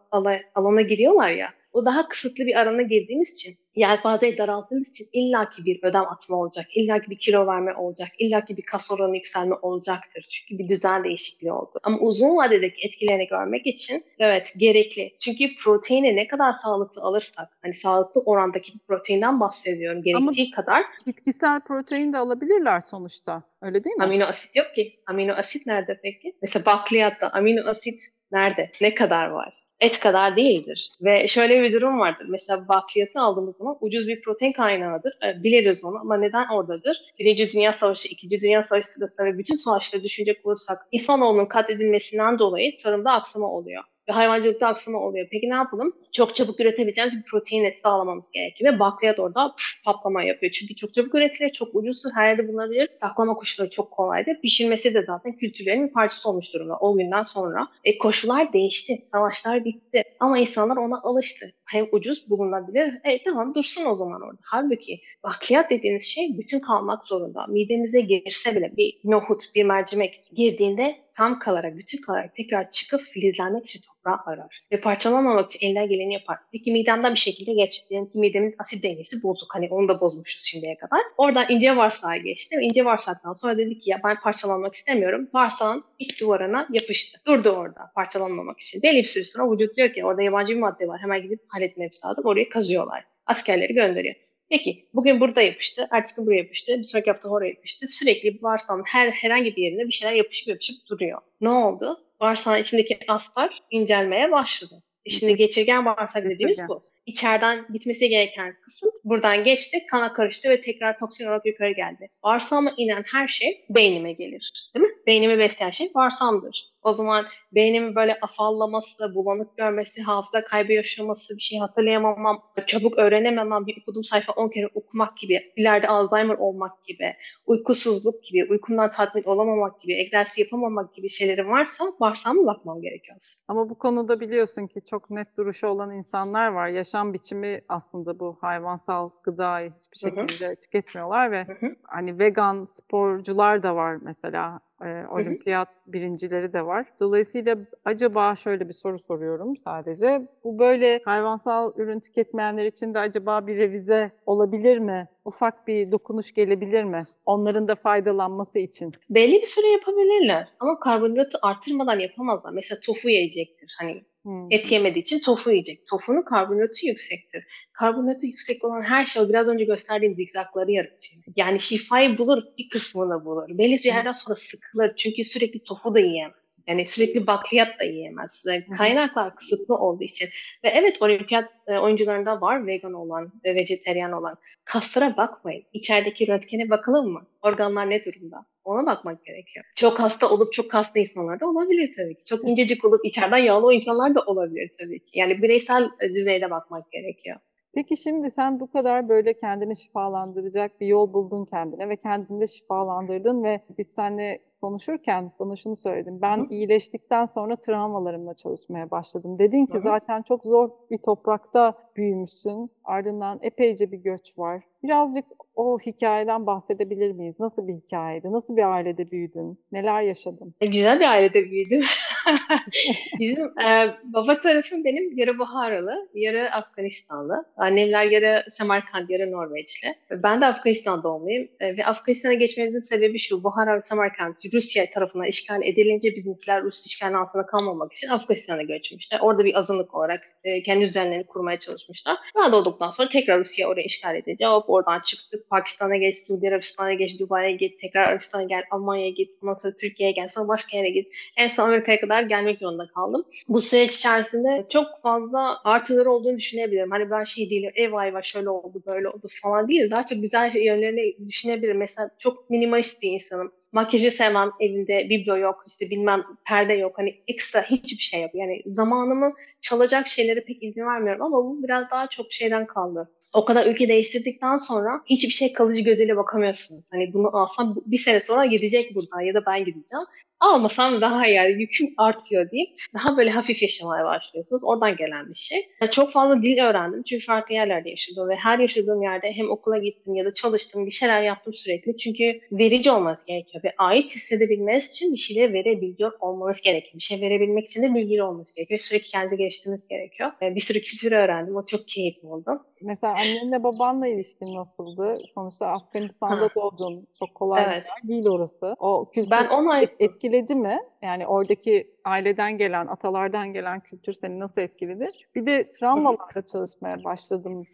alana giriyorlar ya. O daha kısıtlı bir alana girdiğimiz için, yelpazeyi daralttığımız için illaki bir ödem atma olacak, illaki bir kilo verme olacak, illaki bir kas oranı yükselme olacaktır. Çünkü bir düzen değişikliği oldu. Ama uzun vadedeki etkilerini görmek için evet gerekli. Çünkü proteini ne kadar sağlıklı alırsak, hani sağlıklı orandaki proteinden bahsediyorum gerektiği
Ama
kadar.
Bitkisel protein de alabilirler sonuçta. Öyle değil mi?
Amino asit yok ki. Amino asit nerede peki? Mesela bakliyatta amino asit nerede? Ne kadar var? Et kadar değildir. Ve şöyle bir durum vardır. Mesela bakliyatı aldığımız zaman ucuz bir protein kaynağıdır. E, biliriz onu ama neden oradadır? Birinci Dünya Savaşı, İkinci Dünya Savaşı sırasında ve bütün savaşları düşünecek olursak insanoğlunun katledilmesinden dolayı tarımda aksama oluyor ve hayvancılıkta aksama oluyor. Peki ne yapalım? Çok çabuk üretebileceğimiz bir protein sağlamamız gerekiyor ve bakliyat orada püf, patlama yapıyor. Çünkü çok çabuk üretilir, çok ucuzdur, her yerde bulunabilir. Saklama koşulları çok kolaydır. Pişirmesi de zaten kültürlerin bir parçası olmuş durumda o günden sonra. E, koşullar değişti, savaşlar bitti ama insanlar ona alıştı. Hem ucuz bulunabilir, e tamam dursun o zaman orada. Halbuki bakliyat dediğiniz şey bütün kalmak zorunda. Midenize girse bile bir nohut, bir mercimek girdiğinde tam kalarak, bütün kalarak tekrar çıkıp filizlenmek için toprağı arar. Ve parçalanmamak için elinden geleni yapar. Peki midemden bir şekilde geç. Diyelim ki midemin asit dengesi bozuk. Hani onu da bozmuşuz şimdiye kadar. Oradan ince bağırsağa geçti. İnce bağırsaktan sonra dedi ki ya ben parçalanmak istemiyorum. Bağırsağın iç duvarına yapıştı. Durdu orada parçalanmamak için. Belli bir süre sonra vücut diyor ki orada yabancı bir madde var. Hemen gidip halletmemiz lazım. Oraya kazıyorlar. Askerleri gönderiyor. Peki bugün burada yapıştı, ertesi gün buraya yapıştı, bir sonraki hafta oraya yapıştı. Sürekli bağırsağın her herhangi bir yerine bir şeyler yapışıp yapışıp duruyor. Ne oldu? Bağırsağın içindeki aslar incelmeye başladı. E şimdi geçirgen bağırsak dediğimiz bu. İçeriden gitmesi gereken kısım buradan geçti, kana karıştı ve tekrar toksin olarak yukarı geldi. Bağırsağıma inen her şey beynime gelir. Değil mi? Beynimi besleyen şey bağırsağımdır. O zaman beynimin böyle afallaması, bulanık görmesi, hafıza kaybı yaşaması, bir şey hatırlayamamam, çabuk öğrenememem, bir okuduğum sayfa 10 kere okumak gibi, ileride Alzheimer olmak gibi, uykusuzluk gibi, uykumdan tatmin olamamak gibi, egzersiz yapamamak gibi şeylerim varsa bağırsağıma bakmam gerekiyor.
Ama bu konuda biliyorsun ki çok net duruşu olan insanlar var. Yaşam biçimi aslında bu hayvansal gıdayı hiçbir şekilde tüketmiyorlar ve
Hı hı.
hani vegan sporcular da var mesela. E, olimpiyat birincileri de var. Dolayısıyla acaba şöyle bir soru soruyorum sadece. Bu böyle hayvansal ürün tüketmeyenler için de acaba bir revize olabilir mi? Ufak bir dokunuş gelebilir mi? Onların da faydalanması için.
Belli bir süre yapabilirler ama karbonhidratı artırmadan yapamazlar. Mesela tofu yiyecektir. Hani Hmm. Et yemediği için tofu yiyecek. Tofunun karbonhidratı yüksektir. Karbonhidratı yüksek olan her şey biraz önce gösterdiğim zigzakları yaratıyor. Yani şifayı bulur, bir kısmını bulur. Belirli yerden sonra sıkılır. Çünkü sürekli tofu da yiyemez. Yani sürekli bakliyat da yiyemez. Kaynaklar kısıtlı olduğu için. Ve evet olimpiyat e, oyuncularında var vegan olan ve vejeteryan olan. Kaslara bakmayın. İçerideki röntgene bakalım mı? Organlar ne durumda? Ona bakmak gerekiyor. Çok hasta olup çok kaslı insanlar da olabilir tabii ki. Çok incecik olup içeriden yağlı o insanlar da olabilir tabii ki. Yani bireysel e, düzeyde bakmak gerekiyor.
Peki şimdi sen bu kadar böyle kendini şifalandıracak bir yol buldun kendine ve kendini de şifalandırdın ve biz seninle konuşurken bana şunu söyledim. Ben Hı. iyileştikten sonra travmalarımla çalışmaya başladım. Dedin ki Hı. zaten çok zor bir toprakta büyümüşsün. Ardından epeyce bir göç var. Birazcık o hikayeden bahsedebilir miyiz? Nasıl bir hikayeydi? Nasıl bir ailede büyüdün? Neler yaşadın?
E, güzel bir ailede büyüdüm. Bizim e, baba tarafım benim yarı Buharalı, yarı Afganistanlı. Annemler yarı Semerkant, yarı Norveçli. Ben de Afganistan doğumluyum. E, ve Afganistan'a geçmemizin sebebi şu. Buhara ve Semerkant Rusya tarafından işgal edilince bizimkiler Rus işgalinin altında kalmamak için Afganistan'a göçmüşler. Orada bir azınlık olarak e, kendi düzenlerini kurmaya çalışmışlar. Ben doğduktan sonra tekrar Rusya oraya işgal edince hop oradan çıktık. Pakistan'a geç, Suudi Arabistan'a geç, Dubai'ye git, tekrar Arabistan'a gel, Almanya'ya git, ondan sonra Türkiye'ye gel, sonra başka yere git. En son Amerika'ya kadar gelmek zorunda kaldım. Bu süreç içerisinde çok fazla artıları olduğunu düşünebilirim. Hani ben şey değilim, ev ayva şöyle oldu, böyle oldu falan değil. Daha çok güzel yönlerini düşünebilirim. Mesela çok minimalist bir insanım makyajı sevmem, evinde biblo yok, işte bilmem perde yok, hani ekstra hiçbir şey yok. Yani zamanımı çalacak şeylere pek izin vermiyorum ama bu biraz daha çok şeyden kaldı. O kadar ülke değiştirdikten sonra hiçbir şey kalıcı gözüyle bakamıyorsunuz. Hani bunu alsam bir sene sonra gidecek buradan ya da ben gideceğim almasam daha iyi yani yüküm artıyor deyip daha böyle hafif yaşamaya başlıyorsunuz. Oradan gelen bir şey. Yani çok fazla dil öğrendim çünkü farklı yerlerde yaşadım ve her yaşadığım yerde hem okula gittim ya da çalıştım bir şeyler yaptım sürekli. Çünkü verici olması gerekiyor ve ait hissedebilmeniz için bir şeyleri verebiliyor olmanız gerekiyor. Bir şey verebilmek için de bilgili olmanız gerekiyor. Sürekli kendinizi geliştirmeniz gerekiyor. Bir sürü kültürü öğrendim. O çok keyifli oldu.
Mesela annenle babanla ilişkin nasıldı? Sonuçta Afganistan'da doğdun. Çok kolay evet. değil orası. O kültür ben ona... etkiledi mi? Yani oradaki aileden gelen, atalardan gelen kültür seni nasıl etkiledi? Bir de travmalarla çalışmaya başladım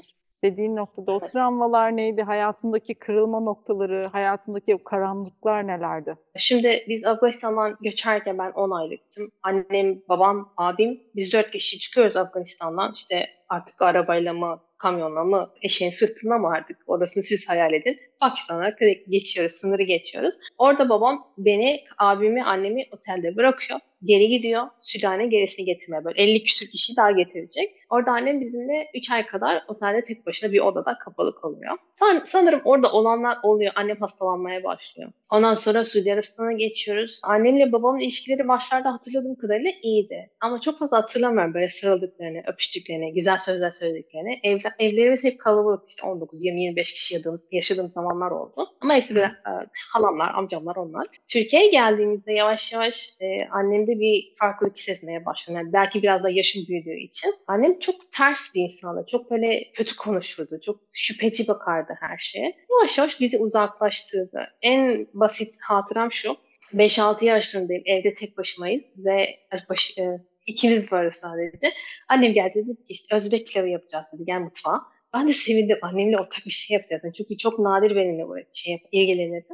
dediğin noktada o travmalar neydi? Hayatındaki kırılma noktaları, hayatındaki o karanlıklar nelerdi?
Şimdi biz Afganistan'dan göçerken ben 10 aylıktım. Annem, babam, abim biz 4 kişi çıkıyoruz Afganistan'dan. İşte artık arabayla mı, kamyonla mı, eşeğin sırtına mı artık orasını siz hayal edin. Pakistan'a geçiyoruz, sınırı geçiyoruz. Orada babam beni, abimi, annemi otelde bırakıyor geri gidiyor. Sülale gerisini getirmeye böyle 50 küsür kişi daha getirecek. Orada annem bizimle 3 ay kadar otelde tek başına bir odada kapalı kalıyor. San, sanırım orada olanlar oluyor. Annem hastalanmaya başlıyor. Ondan sonra Suudi Arabistan'a geçiyoruz. Annemle babamın ilişkileri başlarda hatırladığım kadarıyla iyiydi. Ama çok fazla hatırlamıyorum böyle sarıldıklarını, öpüştüklerini, güzel sözler söylediklerini. Ev, evlerimiz hep kalabalık. işte 19, 20, 25 kişi yaşadığım, yaşadığım zamanlar oldu. Ama hepsi böyle e, halamlar, amcamlar onlar. Türkiye'ye geldiğimizde yavaş yavaş e, annem annemde bir farklılık hissetmeye başladım. Yani belki biraz da yaşım büyüdüğü için. Annem çok ters bir insandı. Çok böyle kötü konuşurdu. Çok şüpheci bakardı her şeye. Yavaş yavaş bizi uzaklaştırdı. En basit hatıram şu. 5-6 yaşlarındayım. Evde tek başımayız ve baş, e, ikimiz varız sadece. Annem geldi dedi ki işte Özbek pilavı yapacağız dedi. Gel mutfağa. Ben de sevindim. Annemle ortak bir şey yapacağız. Çünkü çok nadir benimle bu şey ilgilenirdi.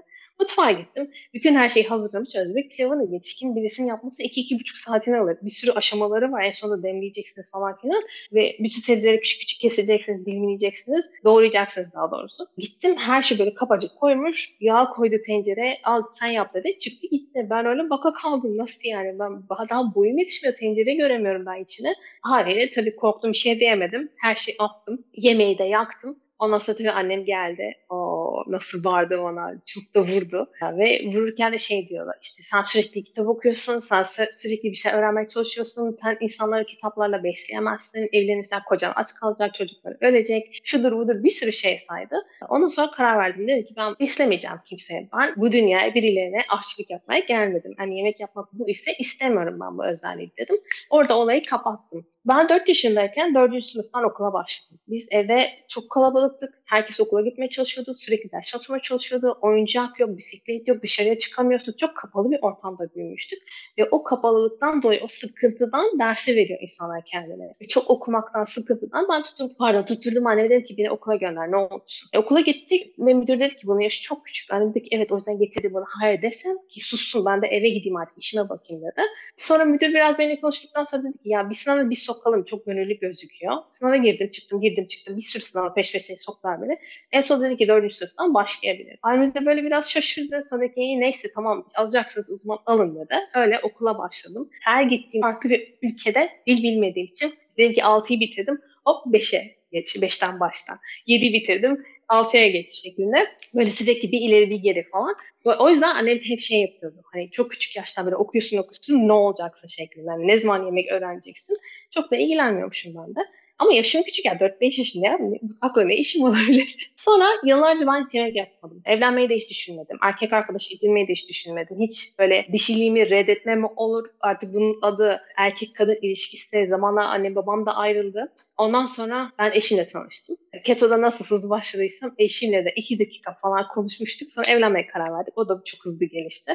Mutfağa gittim. Bütün her şeyi hazırlamış Özbek pilavını yetişkin birisinin yapması 2-2,5 saatini alır. Bir sürü aşamaları var. En sonunda demleyeceksiniz falan filan. Ve bütün sebzeleri küçük küçük keseceksiniz, dilimleyeceksiniz. Doğrayacaksınız daha doğrusu. Gittim her şey böyle kapacık koymuş. Yağ koydu tencere. Al sen yap dedi. Çıktı gitti. Ben öyle baka kaldım. Nasıl yani? Ben daha boyum yetişmiyor. Tencere göremiyorum ben içine. Haliyle tabii korktum bir şey diyemedim. Her şeyi attım. Yemeği de yaktım. Ondan sonra tabii annem geldi. O nasıl vardı bana. Çok da vurdu. Ve vururken de şey diyorlar. İşte sen sürekli kitap okuyorsun. Sen sürekli bir şey öğrenmeye çalışıyorsun. Sen insanları kitaplarla besleyemezsin. Evlenirsen kocan aç kalacak. Çocuklar ölecek. Şudur budur bir sürü şey saydı. Ondan sonra karar verdim. Dedi ki ben istemeyeceğim kimseye. Ben bu dünyaya birilerine aşçılık yapmaya gelmedim. Hani yemek yapmak bu ise istemiyorum ben bu özelliği dedim. Orada olayı kapattım. Ben 4 yaşındayken 4. sınıftan okula başladım. Biz evde çok kalabalıktık. Herkes okula gitmeye çalışıyordu. Sürekli ders çalışmaya çalışıyordu. Oyuncak yok, bisiklet yok, dışarıya çıkamıyordu. Çok kapalı bir ortamda büyümüştük. Ve o kapalılıktan dolayı o sıkıntıdan dersi veriyor insanlar kendine. Ve çok okumaktan, sıkıntıdan ben tuttum, pardon tutturdum anneme dedim ki beni okula gönder ne olursun. E, okula gittik ve müdür dedi ki bunun yaşı çok küçük. Annem dedi evet o yüzden getirdi bunu. Hayır desem ki sussun ben de eve gideyim artık işime bakayım dedi. Sonra müdür biraz benimle konuştuktan sonra dedi ki ya bir sınavı bir sokalım çok gönüllü gözüküyor. Sınava girdim çıktım girdim çıktım bir sürü sınava peş peşe soktular beni. En son dedi ki dördüncü sınıftan başlayabilir. Annem de böyle biraz şaşırdı. Sonra dedi ki iyi neyse tamam alacaksınız uzman alın dedi. Öyle okula başladım. Her gittiğim farklı bir ülkede dil bilmediğim için dedim ki 6'yı bitirdim. Hop 5'e geç, 5'ten baştan. 7'yi bitirdim. 6'ya geç şeklinde. Böyle sürekli bir ileri bir geri falan. O yüzden annem hep şey yapıyordu. Hani çok küçük yaştan böyle okuyorsun okuyorsun ne olacaksın şeklinde. Yani ne zaman yemek öğreneceksin. Çok da ilgilenmiyormuşum ben de. Ama yaşım küçük ya 4-5 yaşında ya. Mutfakla ne işim olabilir? Sonra yıllarca ben yemek yapmadım. Evlenmeyi de hiç düşünmedim. Erkek arkadaş edinmeyi de hiç düşünmedim. Hiç böyle dişiliğimi reddetme mi olur? Artık bunun adı erkek kadın ilişkisi. Zamanla annem babam da ayrıldı. Ondan sonra ben eşimle tanıştım. Keto'da nasıl hızlı başladıysam eşimle de iki dakika falan konuşmuştuk. Sonra evlenmeye karar verdik. O da çok hızlı gelişti.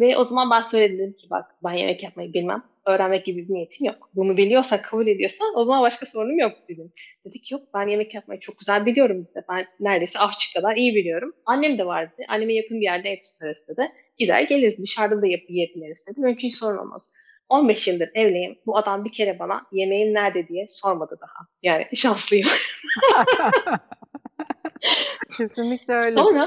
Ve o zaman ben söyledim ki bak ben yemek yapmayı bilmem öğrenmek gibi bir niyetim yok. Bunu biliyorsan, kabul ediyorsan o zaman başka sorunum yok dedim. Dedik yok ben yemek yapmayı çok güzel biliyorum dedi. Ben neredeyse aşçı kadar iyi biliyorum. Annem de vardı. Anneme yakın bir yerde ev tutarız dedi. Gider geliriz dışarıda da yapıp yiyebiliriz dedi. Mümkün sorun olmaz. 15 yıldır evliyim. Bu adam bir kere bana yemeğin nerede diye sormadı daha. Yani şanslıyım.
Kesinlikle öyle.
Sonra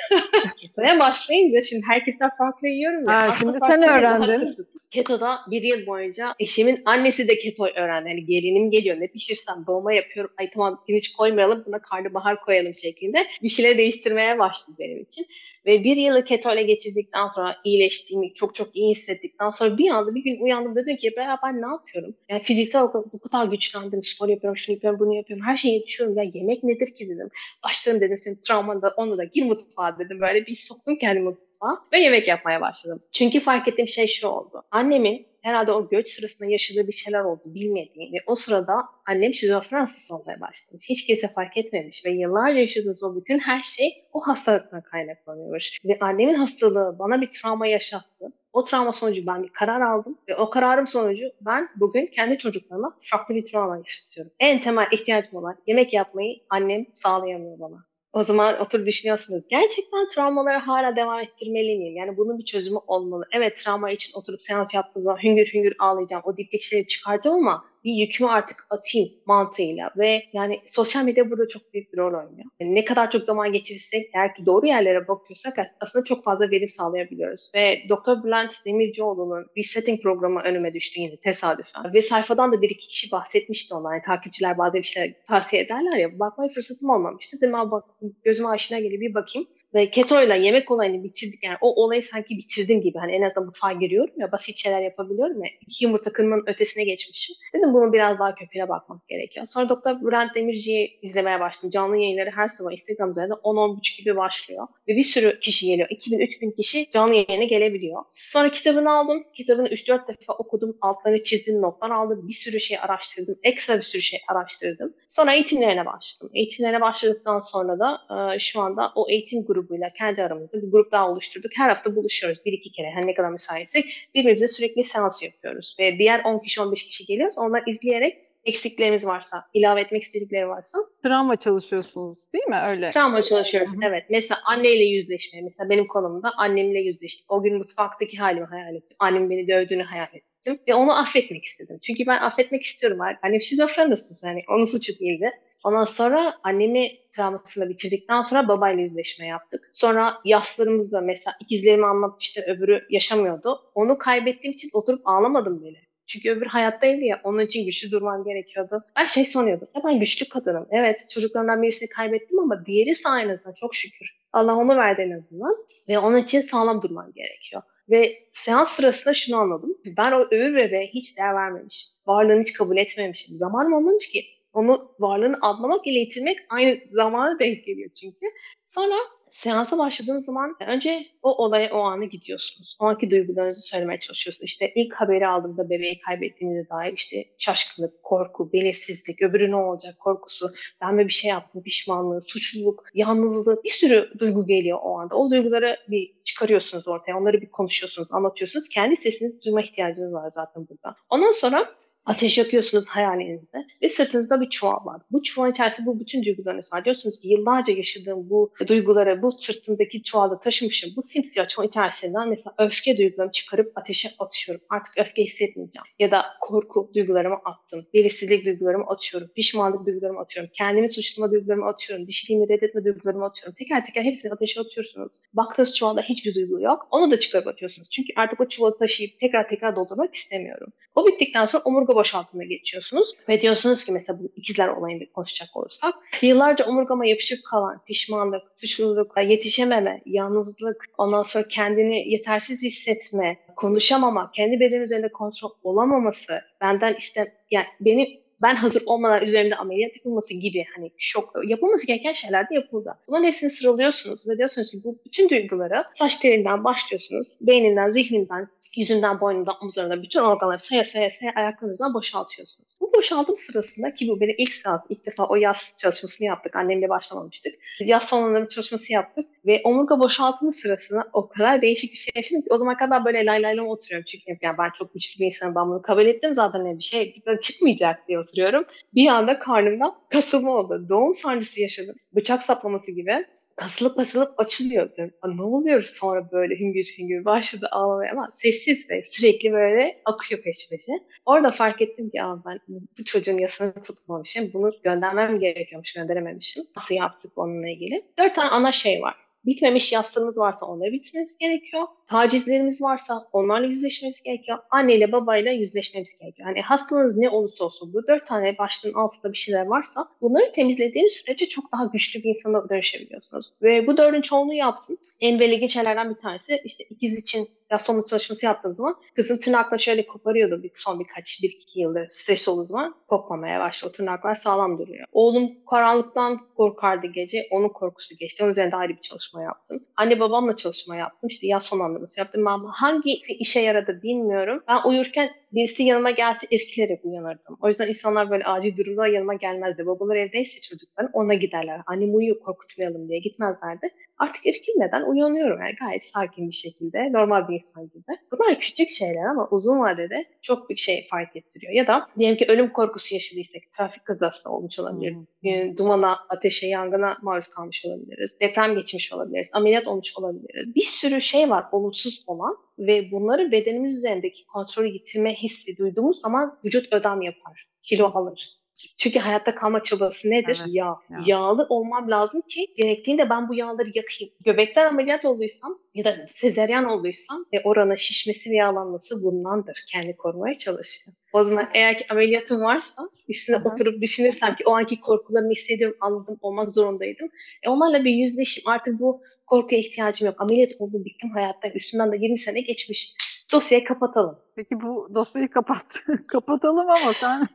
ketoya başlayınca şimdi herkesten farklı yiyorum ya.
Ha, şimdi sen öğrendin.
Keto'da bir yıl boyunca eşimin annesi de keto öğrendi. Hani gelinim geliyor ne pişirsem dolma yapıyorum. Ay tamam pirinç koymayalım buna karnabahar koyalım şeklinde bir şeyler değiştirmeye başladı benim için. Ve bir yılı keto ile geçirdikten sonra iyileştiğimi, çok çok iyi hissettikten sonra bir anda bir gün uyandım dedim ki ya ben ne yapıyorum? Yani fiziksel olarak bu kadar güçlendim, spor yapıyorum, şunu yapıyorum, bunu yapıyorum, her şeyi yetişiyorum. Ya yemek nedir ki dedim. Başlarım dedim senin travmanda onu da gir mutfağa dedim. Böyle bir soktum kendimi mutfağa ve yemek yapmaya başladım. Çünkü fark ettiğim şey şu oldu. Annemin herhalde o göç sırasında yaşadığı bir şeyler oldu bilmediğim ve o sırada annem şizofren olmaya başlamış. Hiç kimse fark etmemiş ve yıllarca yaşadığımız o bütün her şey o hastalıktan kaynaklanıyormuş. Ve annemin hastalığı bana bir travma yaşattı. O travma sonucu ben bir karar aldım ve o kararım sonucu ben bugün kendi çocuklarıma farklı bir travma yaşatıyorum. En temel ihtiyacım olan yemek yapmayı annem sağlayamıyor bana. O zaman oturup düşünüyorsunuz. Gerçekten travmaları hala devam ettirmeli miyim? Yani bunun bir çözümü olmalı. Evet travma için oturup seans yaptığım zaman hüngür hüngür ağlayacağım. O dipteki şeyleri çıkartacağım ama bir yükümü artık atayım mantığıyla ve yani sosyal medya burada çok büyük bir rol oynuyor. Yani ne kadar çok zaman geçirirsek eğer ki doğru yerlere bakıyorsak aslında çok fazla verim sağlayabiliyoruz. Ve Dr. Bülent Demircioğlu'nun Resetting programı önüme düştü yine tesadüfen. Ve sayfadan da bir iki kişi bahsetmişti onlar. Yani takipçiler bazı bir şeyler tavsiye ederler ya. Bakmaya fırsatım olmamıştı. Dedim abi bak gözüme aşina geliyor bir bakayım. Ve keto ile yemek olayını bitirdik. Yani o olayı sanki bitirdim gibi. Hani en azından mutfağa giriyorum ya basit şeyler yapabiliyorum ya. İki yumurta kırmanın ötesine geçmişim. Dedim bunun biraz daha köküne bakmak gerekiyor. Sonra Doktor Bülent Demirci'yi izlemeye başladım. Canlı yayınları her sabah Instagram üzerinde 10-10.30 gibi başlıyor. Ve bir sürü kişi geliyor. 2000-3000 kişi canlı yayına gelebiliyor. Sonra kitabını aldım. Kitabını 3-4 defa okudum. Altlarını çizdim, notlar aldım. Bir sürü şey araştırdım. Ekstra bir sürü şey araştırdım. Sonra eğitimlerine başladım. Eğitimlerine başladıktan sonra da şu anda o eğitim grubuyla kendi aramızda bir grup daha oluşturduk. Her hafta buluşuyoruz bir iki kere. Hani ne kadar müsaitsek birbirimize sürekli seans yapıyoruz. Ve diğer 10 kişi 15 kişi geliyoruz. Onlar izleyerek eksiklerimiz varsa, ilave etmek istedikleri varsa.
Travma çalışıyorsunuz değil mi öyle?
Travma çalışıyoruz Hı-hı. evet. Mesela anneyle yüzleşme. Mesela benim konumda annemle yüzleştim. O gün mutfaktaki halimi hayal ettim. Annem beni dövdüğünü hayal ettim. Ve onu affetmek istedim. Çünkü ben affetmek istiyorum. Annem şizofren hastası. Yani onun suçu değildi. Ondan sonra annemi travmasını bitirdikten sonra babayla yüzleşme yaptık. Sonra yaslarımızda mesela ikizlerimi anlatmıştı öbürü yaşamıyordu. Onu kaybettiğim için oturup ağlamadım bile. Çünkü öbür hayattaydı ya onun için güçlü durmam gerekiyordu. Ben şey sanıyordum. Ya ben güçlü kadınım. Evet çocuklarından birisini kaybettim ama diğeri sayesinde çok şükür. Allah onu verdi en azından. Ve onun için sağlam durman gerekiyor. Ve seans sırasında şunu anladım. Ben o öbür bebeğe hiç değer vermemişim. Varlığını hiç kabul etmemişim. Zamanım olmamış ki onu varlığını anlamak ile yitirmek aynı zamana denk geliyor çünkü. Sonra seansa başladığınız zaman önce o olaya o anı gidiyorsunuz. O anki duygularınızı söylemeye çalışıyorsunuz. İşte ilk haberi aldığımda bebeği kaybettiğinize dair işte şaşkınlık, korku, belirsizlik, öbürü ne olacak korkusu, ben mi bir şey yaptım, pişmanlığı, suçluluk, yalnızlık bir sürü duygu geliyor o anda. O duyguları bir çıkarıyorsunuz ortaya. Onları bir konuşuyorsunuz, anlatıyorsunuz. Kendi sesinizi duyma ihtiyacınız var zaten burada. Ondan sonra Ateş yakıyorsunuz hayalinizde ve sırtınızda bir çuval var. Bu çuvalın içerisinde bu bütün duygularınız var. Diyorsunuz ki yıllarca yaşadığım bu duyguları bu sırtımdaki çuvalda taşımışım. Bu simsiyah çuval içerisinden mesela öfke duygularımı çıkarıp ateşe atıyorum. Artık öfke hissetmeyeceğim. Ya da korku duygularımı attım. Belirsizlik duygularımı atıyorum. Pişmanlık duygularımı atıyorum. Kendimi suçlama duygularımı atıyorum. Dişiliğimi reddetme duygularımı atıyorum. Teker teker hepsini ateşe atıyorsunuz. Baktığınız çuvalda hiçbir duygu yok. Onu da çıkarıp atıyorsunuz. Çünkü artık o çuvalı taşıyıp tekrar tekrar doldurmak istemiyorum. O bittikten sonra omurga boşaltımına geçiyorsunuz. Ve diyorsunuz ki mesela bu ikizler olayını konuşacak olursak. Yıllarca omurgama yapışıp kalan pişmanlık, suçluluk, yetişememe, yalnızlık, ondan sonra kendini yetersiz hissetme, konuşamama, kendi beden üzerinde kontrol olamaması, benden iste yani beni ben hazır olmadan üzerimde ameliyat yapılması gibi hani şok yapılması gereken şeyler de yapıldı. Bunların hepsini sıralıyorsunuz ve diyorsunuz ki bu bütün duyguları saç telinden başlıyorsunuz. Beyninden, zihninden, yüzünden, boynundan, omuzlarından bütün organları saya saya saya ayaklarınızdan boşaltıyorsunuz. Bu boşaltım sırasında ki bu benim ilk seans, ilk defa o yaz çalışmasını yaptık. Annemle başlamamıştık. Yaz bir çalışması yaptık ve omurga boşaltımı sırasında o kadar değişik bir şey yaşadım ki o zaman kadar böyle lay lay oturuyorum. Çünkü yani ben çok güçlü bir insanım. Ben bunu kabul ettim zaten ne bir şey çıkmayacak diye oturuyorum. Bir anda karnımda kasılma oldu. Doğum sancısı yaşadım. Bıçak saplaması gibi kasılıp kasılıp açılıyor. Ne oluyor sonra böyle hüngür hüngür başladı ağlamaya ama sessiz ve sürekli böyle akıyor peş peşe. Orada fark ettim ki ben bu çocuğun yasını tutmamışım. Bunu göndermem gerekiyormuş, gönderememişim. Nasıl yaptık onunla ilgili? Dört tane ana şey var. Bitmemiş yastığımız varsa onları bitmemiz gerekiyor. Tacizlerimiz varsa onlarla yüzleşmemiz gerekiyor. Anneyle babayla yüzleşmemiz gerekiyor. Yani hastalığınız ne olursa olsun bu dört tane başlığın altında bir şeyler varsa bunları temizlediğiniz sürece çok daha güçlü bir insana dönüşebiliyorsunuz. Ve bu dördün çoğunu yaptım. En belirgin şeylerden bir tanesi işte ikiz için yaslanma çalışması yaptığım zaman kızın tırnakla şöyle koparıyordu bir, son birkaç, bir iki yıldır stres olduğu zaman kopmamaya başladı. O tırnaklar sağlam duruyor. Oğlum karanlıktan korkardı gece. Onun korkusu geçti. Onun üzerinde ayrı bir çalışma yaptım. Anne babamla çalışma yaptım. İşte yaz sonlandırması yaptım. Ben hangi işe yaradı bilmiyorum. Ben uyurken birisi yanıma gelse irkilerek uyanırdım. O yüzden insanlar böyle acil durumda yanıma gelmezdi. Babalar evdeyse çocukların ona giderler. Annem uyuyor korkutmayalım diye gitmezlerdi. Artık irkilmeden uyanıyorum yani gayet sakin bir şekilde. Normal bir insan gibi. Bunlar küçük şeyler ama uzun vadede çok büyük şey fark ettiriyor. Ya da diyelim ki ölüm korkusu yaşadıysak trafik kazası olmuş olabilir. Hmm. Dumana, ateşe, yangına maruz kalmış olabiliriz. Deprem geçmiş olabiliriz. Ameliyat olmuş olabiliriz. Bir sürü şey var olumsuz olan ve bunları bedenimiz üzerindeki kontrolü yitirme hissi duyduğumuz zaman vücut ödem yapar, kilo alır. Çünkü hayatta kalma çabası nedir? Evet, Yağ. Ya. Yağlı olmam lazım ki gerektiğinde ben bu yağları yakayım. Göbekten ameliyat olduysam ya da sezeryan olduysam ve oranın şişmesi ve yağlanması bundandır. Kendi korumaya çalışıyor. O zaman eğer ki ameliyatım varsa üstüne Aha. oturup düşünürsem ki o anki korkularımı hissediyorum, anladım, olmak zorundaydım. E onlarla bir yüzleşim. Artık bu korkuya ihtiyacım yok. Ameliyat oldum, bittim hayatta. Üstünden de 20 sene geçmiş. Dosyayı kapatalım.
Peki bu dosyayı kapat. Kapatalım ama sen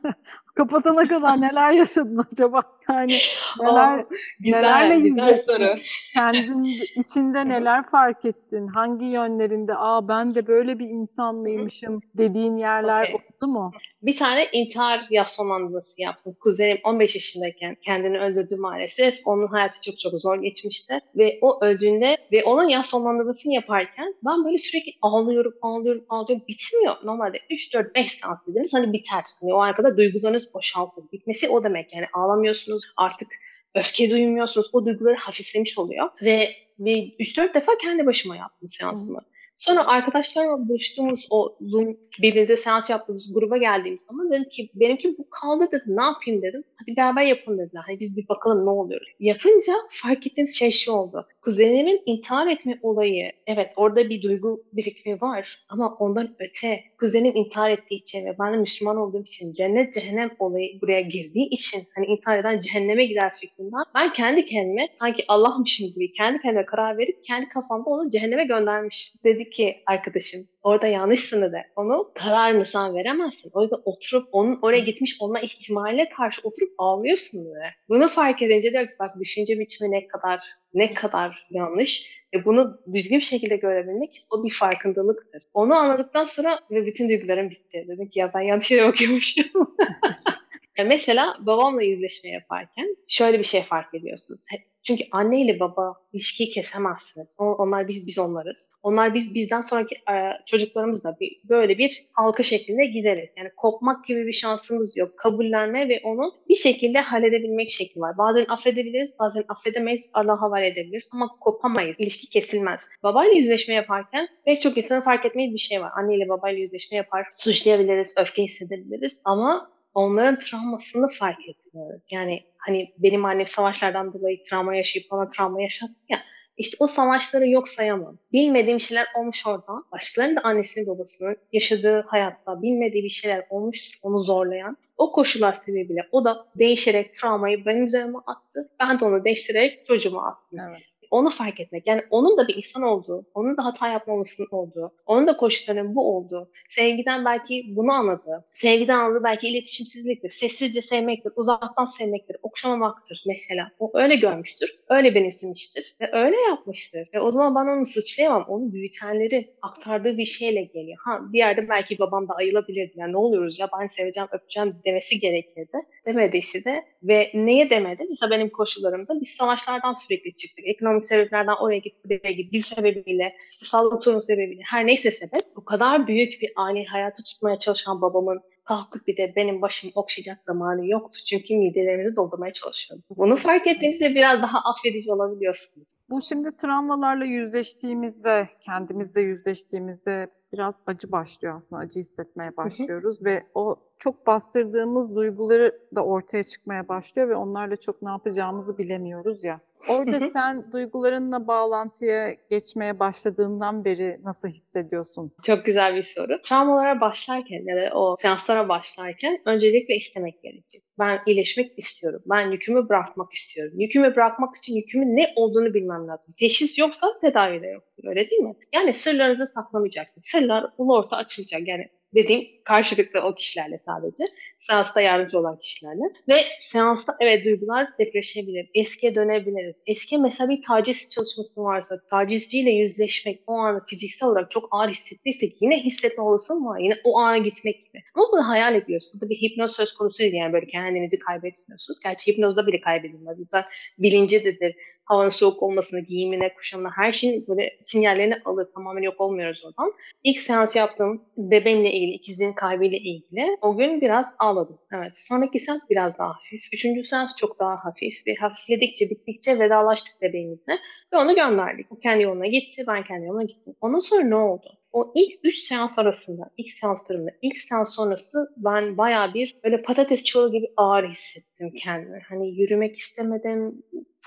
kapatana kadar neler yaşadın acaba? Yani neler Aa, güzel, nelerle yüzleştin? Kendin içinde neler fark ettin? Hangi yönlerinde aa ben de böyle bir insan mıymışım dediğin yerler okay. oldu mu?
Bir tane intihar yaslanması yaptım. Kuzenim 15 yaşındayken kendini öldürdü maalesef. Onun hayatı çok çok zor geçmişti. Ve o öldüğünde ve onun yaslanmasını yaparken ben böyle sürekli ağlıyorum, ağlıyorum, ağlıyorum. Bitmiyor. Normalde 3-4-5 seans dediniz hani biter. Hani o arkada duygularınız boşaltır. Bitmesi o demek yani ağlamıyorsunuz artık öfke duymuyorsunuz. O duyguları hafiflemiş oluyor. Ve bir 3-4 defa kendi başıma yaptım seansımı. Sonra arkadaşlarımla buluştuğumuz o Zoom birbirimize seans yaptığımız gruba geldiğim zaman dedim ki benimki bu kaldı dedi ne yapayım dedim. Hadi beraber yapın dediler. Hani biz bir bakalım ne oluyor. Yapınca fark ettiğiniz şey şu oldu. Kuzenimin intihar etme olayı evet orada bir duygu birikimi var ama ondan öte kuzenim intihar ettiği için ve ben de Müslüman olduğum için cennet cehennem olayı buraya girdiği için hani intihar eden cehenneme gider fikrinden ben kendi kendime sanki Allah'mışım gibi kendi kendime karar verip kendi kafamda onu cehenneme göndermiş dedik dedi ki arkadaşım orada yanlışsın dedi. Onu kararını sen veremezsin. O yüzden oturup onun oraya gitmiş olma ihtimaline karşı oturup ağlıyorsun dedi. Bunu fark edince diyor ki bak düşünce biçimi ne kadar ne kadar yanlış ve bunu düzgün bir şekilde görebilmek o bir farkındalıktır. Onu anladıktan sonra ve bütün duygularım bitti. Dedim ki ya ben yanlış yere bakıyormuşum. mesela babamla yüzleşme yaparken şöyle bir şey fark ediyorsunuz. Çünkü anne ile baba ilişkiyi kesemezsiniz. Onlar biz biz onlarız. Onlar biz bizden sonraki e, çocuklarımız da bir, böyle bir halka şeklinde gideriz. Yani kopmak gibi bir şansımız yok. Kabullenme ve onu bir şekilde halledebilmek şekli var. Bazen affedebiliriz, bazen affedemeyiz, Allah'a havale edebiliriz ama kopamayız. İlişki kesilmez. Babayla yüzleşme yaparken pek çok insanın fark etmeyi bir şey var. Anne ile babayla yüzleşme yapar, suçlayabiliriz, öfke hissedebiliriz ama onların travmasını fark etmiyoruz. Yani hani benim annem savaşlardan dolayı travma yaşayıp bana travma yaşattı ya. İşte o savaşları yok sayamam. Bilmediğim şeyler olmuş orada. Başkalarının da annesinin babasının yaşadığı hayatta bilmediği bir şeyler olmuştur onu zorlayan. O koşullar sebebiyle o da değişerek travmayı benim üzerime attı. Ben de onu değiştirerek çocuğuma attım. Evet onu fark etmek. Yani onun da bir insan olduğu, onun da hata yapmamasının olduğu, onun da koşullarının bu olduğu, sevgiden belki bunu anladı. Sevgiden anladığı belki iletişimsizliktir, sessizce sevmektir, uzaktan sevmektir, okşamamaktır mesela. O öyle görmüştür, öyle benimsemiştir ve öyle yapmıştır. Ve o zaman ben onu suçlayamam. Onu büyütenleri aktardığı bir şeyle geliyor. Ha bir yerde belki babam da ayılabilirdi. Yani ne oluyoruz ya ben seveceğim, öpeceğim demesi gerekirdi. Demediyse de ve neye demedi? Mesela benim koşullarımda biz savaşlardan sürekli çıktık. Ekonomik ekonomik sebeplerden oraya git, buraya git, dil sebebiyle, işte sağlık sorunu sebebiyle, her neyse sebep, bu kadar büyük bir aile hayatı tutmaya çalışan babamın kalkıp bir de benim başım okşayacak zamanı yoktu. Çünkü midelerimizi doldurmaya çalışıyordum. Bunu fark ettiğinizde biraz daha affedici olabiliyorsunuz.
Bu şimdi travmalarla yüzleştiğimizde, kendimizle yüzleştiğimizde biraz acı başlıyor aslında. Acı hissetmeye başlıyoruz hı hı. ve o çok bastırdığımız duyguları da ortaya çıkmaya başlıyor ve onlarla çok ne yapacağımızı bilemiyoruz ya. Orada sen duygularınla bağlantıya geçmeye başladığından beri nasıl hissediyorsun?
Çok güzel bir soru. Travmalara başlarken ya da o seanslara başlarken öncelikle istemek gerekiyor. Ben iyileşmek istiyorum. Ben yükümü bırakmak istiyorum. Yükümü bırakmak için yükümün ne olduğunu bilmem lazım. Teşhis yoksa tedavi de yoktur. Öyle değil mi? Yani sırlarınızı saklamayacaksın. Sırlar ulu orta açılacak. Yani dediğim karşılıklı o kişilerle sadece. Seansta yardımcı olan kişilerle. Ve seansta evet duygular depreşebilir. Eskiye dönebiliriz. Eski mesela bir taciz çalışması varsa tacizciyle yüzleşmek o anı fiziksel olarak çok ağır hissettiysek yine hissetme olasılığı var. Yine o ana gitmek gibi. Ama bunu hayal ediyoruz. Burada bir hipnoz söz konusu değil. Yani böyle kendinizi kaybetmiyorsunuz. Gerçi hipnozda bile kaybedilmez. İnsan bilincidedir havanın soğuk olmasını, giyimine, kuşamına her şeyin böyle sinyallerini alır. Tamamen yok olmuyoruz oradan. İlk seans yaptığım bebeğimle ilgili, ikizin kaybıyla ilgili o gün biraz ağladım. Evet. Sonraki seans biraz daha hafif. Üçüncü seans çok daha hafif. Ve hafifledikçe, bittikçe vedalaştık bebeğimizle. Ve onu gönderdik. O kendi yoluna gitti, ben kendi yoluma gittim. Ondan sonra ne oldu? o ilk üç seans arasında, ilk seanslarımda, ilk seans sonrası ben baya bir böyle patates çuvalı gibi ağır hissettim kendimi. Hani yürümek istemedim,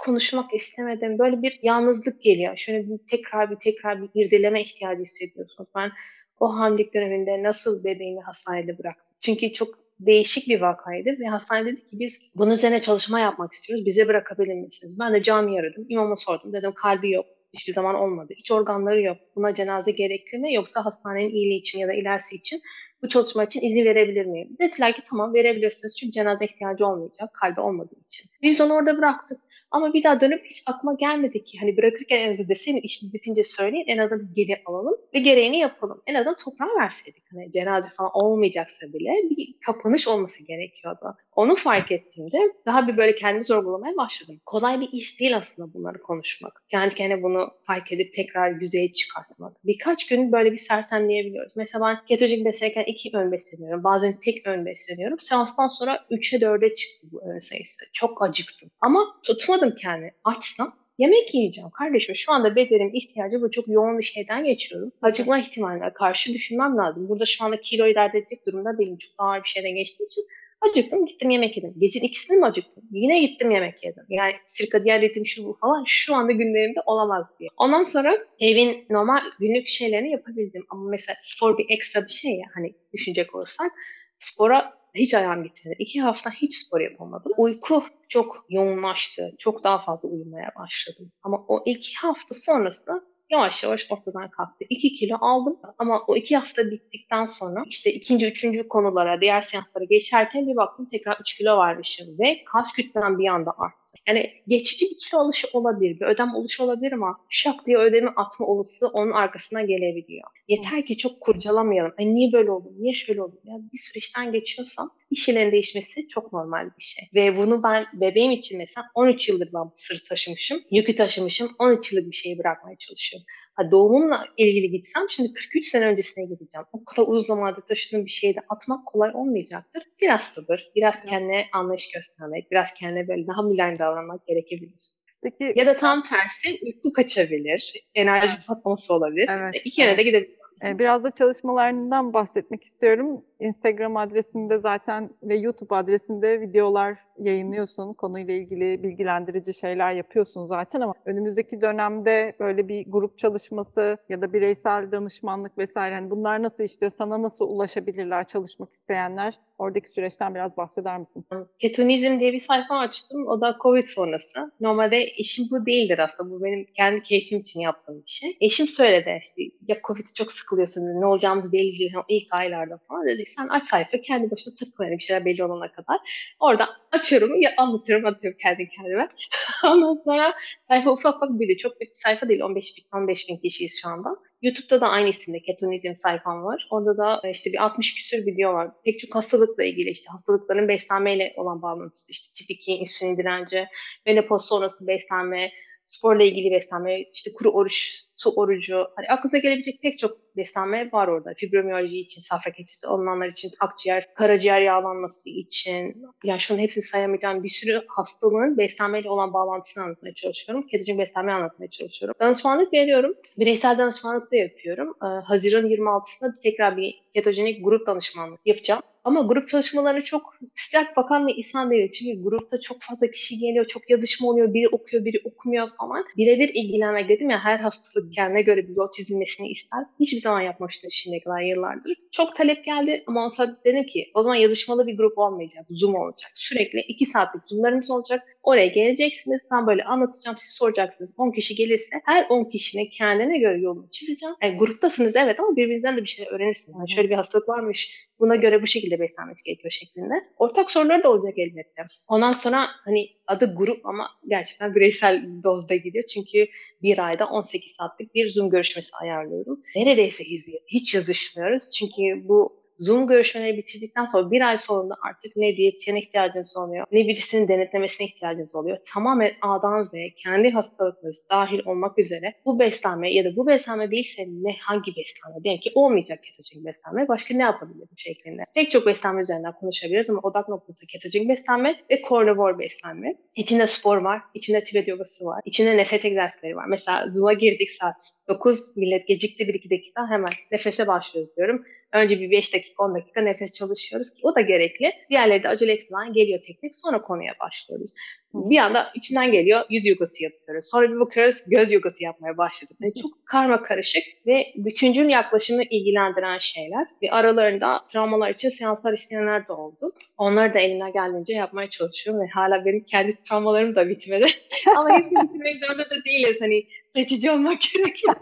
konuşmak istemedim. Böyle bir yalnızlık geliyor. Şöyle bir tekrar bir tekrar bir irdeleme ihtiyacı hissediyorsunuz. Ben o hamilelik döneminde nasıl bebeğimi hastanede bıraktım? Çünkü çok değişik bir vakaydı ve hastane dedi ki biz bunun üzerine çalışma yapmak istiyoruz. Bize bırakabilir misiniz? Ben de cami aradım. İmama sordum. Dedim kalbi yok hiçbir zaman olmadı. İç organları yok. Buna cenaze gerekli mi yoksa hastanenin iyiliği için ya da ilerisi için bu çalışma için izin verebilir miyim? Dediler ki tamam verebilirsiniz çünkü cenaze ihtiyacı olmayacak kalbi olmadığı için. Biz onu orada bıraktık. Ama bir daha dönüp hiç aklıma gelmedi ki hani bırakırken en azından deseydin işiniz bitince söyleyin en azından biz geri alalım ve gereğini yapalım. En azından toprağı verseydik hani cenaze falan olmayacaksa bile bir kapanış olması gerekiyordu. Onu fark ettiğimde daha bir böyle kendimi sorgulamaya başladım. Kolay bir iş değil aslında bunları konuşmak. Kendi kendine bunu fark edip tekrar yüzeye çıkartmak. Birkaç gün böyle bir sersemleyebiliyoruz. Mesela ben ketojenik beslenirken iki ön besleniyorum. Bazen tek ön besleniyorum. Seanstan sonra 3'e 4'e çıktı bu ön sayısı. Çok acıktım. Ama tutmadım kendimi. Açsam yemek yiyeceğim kardeşim. Şu anda bedenim ihtiyacı bu çok yoğun bir şeyden geçiyorum. Acıkma ihtimaline karşı düşünmem lazım. Burada şu anda kiloyu dert edecek durumda değilim. Çok ağır bir şeyden geçtiği için Acıktım gittim yemek yedim. Gecenin ikisinde mi acıktım? Yine gittim yemek yedim. Yani sirkadiyen ritim şu bu falan şu anda günlerimde olamaz diye. Ondan sonra evin normal günlük şeylerini yapabildim. Ama mesela spor bir ekstra bir şey ya hani düşünecek olursak spora hiç ayağım gitmedi. İki hafta hiç spor yapamadım. Uyku çok yoğunlaştı. Çok daha fazla uyumaya başladım. Ama o iki hafta sonrası yavaş yavaş ortadan kalktı. 2 kilo aldım ama o 2 hafta bittikten sonra işte ikinci, üçüncü konulara, diğer seanslara geçerken bir baktım tekrar 3 kilo varmışım ve kas kütlem bir anda arttı. Yani geçici bir kilo alışı olabilir, bir ödem oluşu olabilir ama şak diye ödemi atma olası onun arkasından gelebiliyor. Yeter ki çok kurcalamayalım. Ay niye böyle oldu, niye şöyle oldu? Yani bir süreçten geçiyorsam işlerin değişmesi çok normal bir şey. Ve bunu ben bebeğim için mesela 13 yıldır ben bu sırrı taşımışım. Yükü taşımışım. 13 yıllık bir şeyi bırakmaya çalışıyorum. Ha, doğumumla ilgili gitsem şimdi 43 sene öncesine gideceğim. O kadar uzun zamandır taşıdığım bir şeyi de atmak kolay olmayacaktır. Biraz sabır, biraz kendine anlayış göstermek, biraz kendine böyle daha mülayim davranmak gerekebilir. Peki, ya da tam tersi uyku kaçabilir, enerji patlaması olabilir. Evet, İki yöne evet. de gidebilir.
Ee, biraz da çalışmalarından bahsetmek istiyorum. Instagram adresinde zaten ve YouTube adresinde videolar yayınlıyorsun. Konuyla ilgili bilgilendirici şeyler yapıyorsun zaten ama önümüzdeki dönemde böyle bir grup çalışması ya da bireysel danışmanlık vesaire hani bunlar nasıl işliyor? Sana nasıl ulaşabilirler çalışmak isteyenler? Oradaki süreçten biraz bahseder misin?
Ketonizm diye bir sayfa açtım. O da Covid sonrası. Normalde işim bu değildir aslında. Bu benim kendi keyfim için yaptığım bir şey. Eşim söyledi işte ya Covid çok sıkılıyorsun ne olacağımız belli değil. İlk aylarda falan dedik sen aç sayfa kendi başına takıl bir şeyler belli olana kadar. Orada açıyorum ya anlatıyorum atıyorum kendi kendime. Ondan sonra sayfa ufak ufak büyüdü. Çok büyük bir sayfa değil 15 bin, 15 bin kişiyiz şu anda. YouTube'da da aynı isimde ketonizm sayfam var. Orada da e, işte bir 60 küsür video var. Pek çok hastalıkla ilgili işte hastalıkların beslenmeyle olan bağlantısı işte tip 2, insülin direnci, menopoz sonrası beslenme, sporla ilgili beslenme, işte kuru oruç, su orucu, hani aklınıza gelebilecek pek çok beslenme var orada. Fibromiyalji için, safra kesesi olanlar için, akciğer, karaciğer yağlanması için, yani şunun hepsini sayamayacağım bir sürü hastalığın beslenmeyle olan bağlantısını anlatmaya çalışıyorum. Kedici beslenmeyi anlatmaya çalışıyorum. Danışmanlık veriyorum. Bireysel danışmanlık da yapıyorum. Ee, Haziran 26'sında tekrar bir ketojenik grup danışmanlık yapacağım. Ama grup çalışmalarına çok sıcak bakan bir insan değilim. Çünkü grupta çok fazla kişi geliyor, çok yazışma oluyor. Biri okuyor, biri okumuyor falan. Birebir ilgilenmek dedim ya her hastalık kendine göre bir yol çizilmesini ister. Hiçbir zaman yapmamıştım şimdiye kadar yıllardır. Çok talep geldi ama o sonra dedim ki o zaman yazışmalı bir grup olmayacak. Zoom olacak. Sürekli iki saatlik Zoom'larımız olacak. Oraya geleceksiniz. Ben böyle anlatacağım. Siz soracaksınız. 10 kişi gelirse her 10 kişinin kendine göre yolunu çizeceğim. Yani gruptasınız evet ama birbirinizden de bir şeyler öğrenirsiniz. Yani şöyle bir hastalık varmış. Buna göre bu şekilde beslenmesi gerekiyor şeklinde. Ortak soruları da olacak elbette. Ondan sonra hani adı grup ama gerçekten bireysel dozda gidiyor. Çünkü bir ayda 18 saatlik bir Zoom görüşmesi ayarlıyorum. Neredeyse hiç yazışmıyoruz. Çünkü bu Zoom görüşmeleri bitirdikten sonra bir ay sonra artık ne diyetisyene ihtiyacınız oluyor, ne birisinin denetlemesine ihtiyacınız oluyor. Tamamen A'dan Z'ye kendi hastalıklarınız dahil olmak üzere bu beslenme ya da bu beslenme değilse ne hangi beslenme? Diyelim ki olmayacak ketojenik beslenme başka ne yapabilirim şeklinde. Pek çok beslenme üzerinden konuşabiliriz ama odak noktası ketojenik beslenme ve carnivore beslenme. İçinde spor var, içinde tibet yogası var, içinde nefes egzersizleri var. Mesela Zoom'a girdik saat 9 millet gecikti 1-2 dakika hemen nefese başlıyoruz diyorum. Önce bir 5 dakika 10 dakika nefes çalışıyoruz ki o da gerekli. Diğerleri de acele etmeden geliyor tek tek sonra konuya başlıyoruz. Bir anda içinden geliyor yüz yogası yapıyoruz. Sonra bir bakıyoruz göz yogası yapmaya başladık. Yani çok karma karışık ve bütüncül yaklaşımı ilgilendiren şeyler. Ve aralarında travmalar için seanslar isteyenler de oldu. Onları da elimden geldiğince yapmaya çalışıyorum ve hala benim kendi travmalarım da bitmedi. Ama hepsini bitirmek zorunda da değiliz. Hani seçici olmak gerekiyor.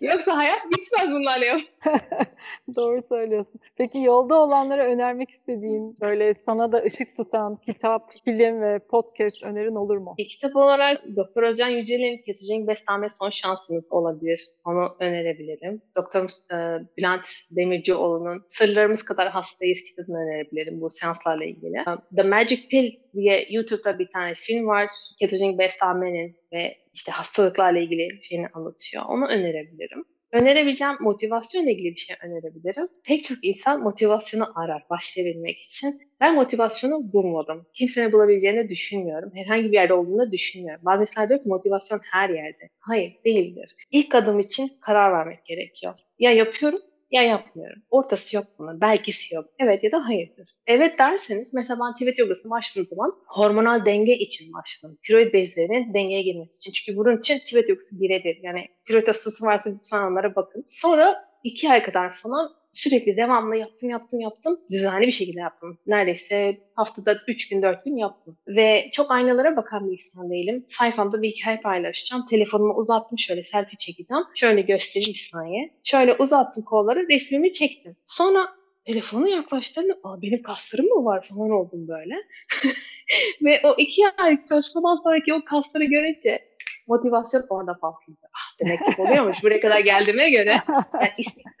Yoksa hayat bitmez bunlarla yap.
Doğru söylüyorsun. Peki yolda olanlara önermek istediğin, böyle sana da ışık tutan kitap, film ve podcast önerin olur mu?
Bir kitap olarak Doktor Özcan Yücel'in Ketojenik Beslenme Son Şansınız olabilir. Onu önerebilirim. Doktor e, Bülent Demircioğlu'nun Sırlarımız Kadar Hastayız kitabını önerebilirim bu seanslarla ilgili. E, The Magic Pill diye YouTube'da bir tane film var. Ketojenik beslenmenin ve işte hastalıklarla ilgili şeyini anlatıyor. Onu önerebilirim. Önerebileceğim motivasyonla ilgili bir şey önerebilirim. Pek çok insan motivasyonu arar başlayabilmek için. Ben motivasyonu bulmadım. Kimsenin bulabileceğini düşünmüyorum. Herhangi bir yerde olduğunu düşünmüyorum. Bazı insanlar diyor ki motivasyon her yerde. Hayır değildir. İlk adım için karar vermek gerekiyor. Ya yapıyorum ya yapmıyorum. Ortası yok bunun. Belkisi yok. Evet ya da hayırdır. Evet derseniz mesela ben Tibet yogasına başladığım zaman hormonal denge için başladım. Tiroid bezlerinin dengeye girmesi için. Çünkü bunun için Tibet yogası birebir. Yani tiroid hastası varsa lütfen onlara bakın. Sonra iki ay kadar falan sürekli devamlı yaptım yaptım yaptım. Düzenli bir şekilde yaptım. Neredeyse haftada 3 gün 4 gün yaptım. Ve çok aynalara bakan bir insan değilim. Sayfamda bir hikaye paylaşacağım. Telefonumu uzattım şöyle selfie çekeceğim. Şöyle göstereyim saniye. Şöyle uzattım kolları resmimi çektim. Sonra telefonu yaklaştığında Aa, benim kaslarım mı var falan oldum böyle. Ve o iki aylık çalışmadan sonraki o kasları görünce motivasyon orada patladı. Ah demek ki oluyormuş. Buraya kadar geldiğime göre. Yani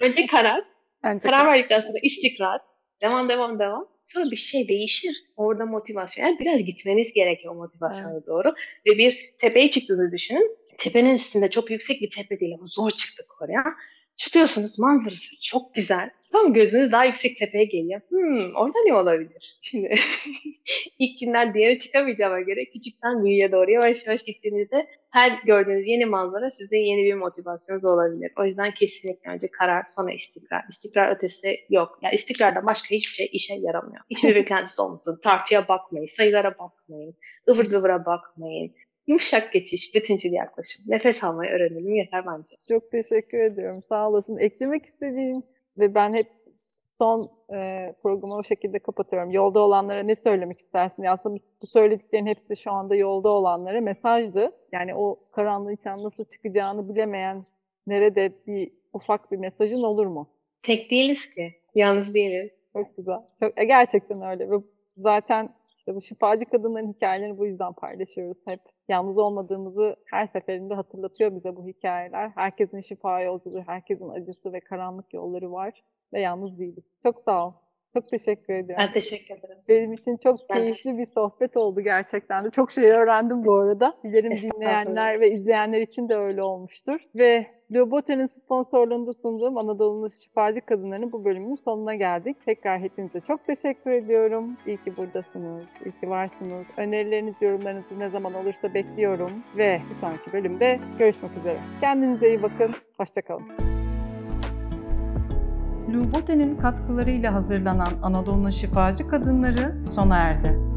önce karar.
Bence
Karar verdikten sonra istikrar. Devam devam devam. Sonra bir şey değişir. Orada motivasyon. Yani biraz gitmeniz gerekiyor o motivasyona doğru. Ve bir tepeye çıktığınızı düşünün. Tepenin üstünde çok yüksek bir tepe değil ama zor çıktık oraya. Çıkıyorsunuz manzarası çok güzel. Tamam gözünüz daha yüksek tepeye geliyor. Hmm, orada ne olabilir? Şimdi ilk günden diğeri çıkamayacağıma göre küçükten büyüğe doğru yavaş yavaş gittiğinizde her gördüğünüz yeni manzara size yeni bir motivasyonunuz olabilir. O yüzden kesinlikle önce karar sonra istikrar. İstikrar ötesi yok. Ya istikrardan başka hiçbir şey işe yaramıyor. Hiçbir beklentisi olmasın. Tartıya bakmayın, sayılara bakmayın, ıvır zıvıra bakmayın. Yumuşak geçiş, bütüncül yaklaşım. Nefes almayı öğrenelim yeter bence.
Çok teşekkür ediyorum. Sağ olasın. Eklemek istediğin ve ben hep son e, programı o şekilde kapatıyorum. Yolda olanlara ne söylemek istersin? Ya Aslında bu söylediklerin hepsi şu anda yolda olanlara mesajdı. Yani o karanlığın içinden nasıl çıkacağını bilemeyen nerede bir ufak bir mesajın olur mu?
Tek değiliz ki. Yalnız değiliz.
Çok güzel. Çok, e, gerçekten öyle ve zaten işte bu şifacı kadınların hikayelerini bu yüzden paylaşıyoruz hep. Yalnız olmadığımızı her seferinde hatırlatıyor bize bu hikayeler. Herkesin şifa yolculuğu, herkesin acısı ve karanlık yolları var ve yalnız değiliz. Çok sağ ol. Çok teşekkür ediyorum.
Ben teşekkür ederim.
Benim için çok
Ben
keyifli bir sohbet oldu gerçekten de. Çok şey öğrendim bu arada. Dilerim dinleyenler ve izleyenler için de öyle olmuştur. Ve Lobote'nin sponsorluğunda sunduğum Anadolu'nun şifacı kadınlarının bu bölümünün sonuna geldik. Tekrar hepinize çok teşekkür ediyorum. İyi ki buradasınız, iyi ki varsınız. Önerileriniz, yorumlarınızı ne zaman olursa bekliyorum. Ve bir sonraki bölümde görüşmek üzere. Kendinize iyi bakın, hoşçakalın.
Lubote'nin katkılarıyla hazırlanan Anadolu'nun şifacı kadınları sona erdi.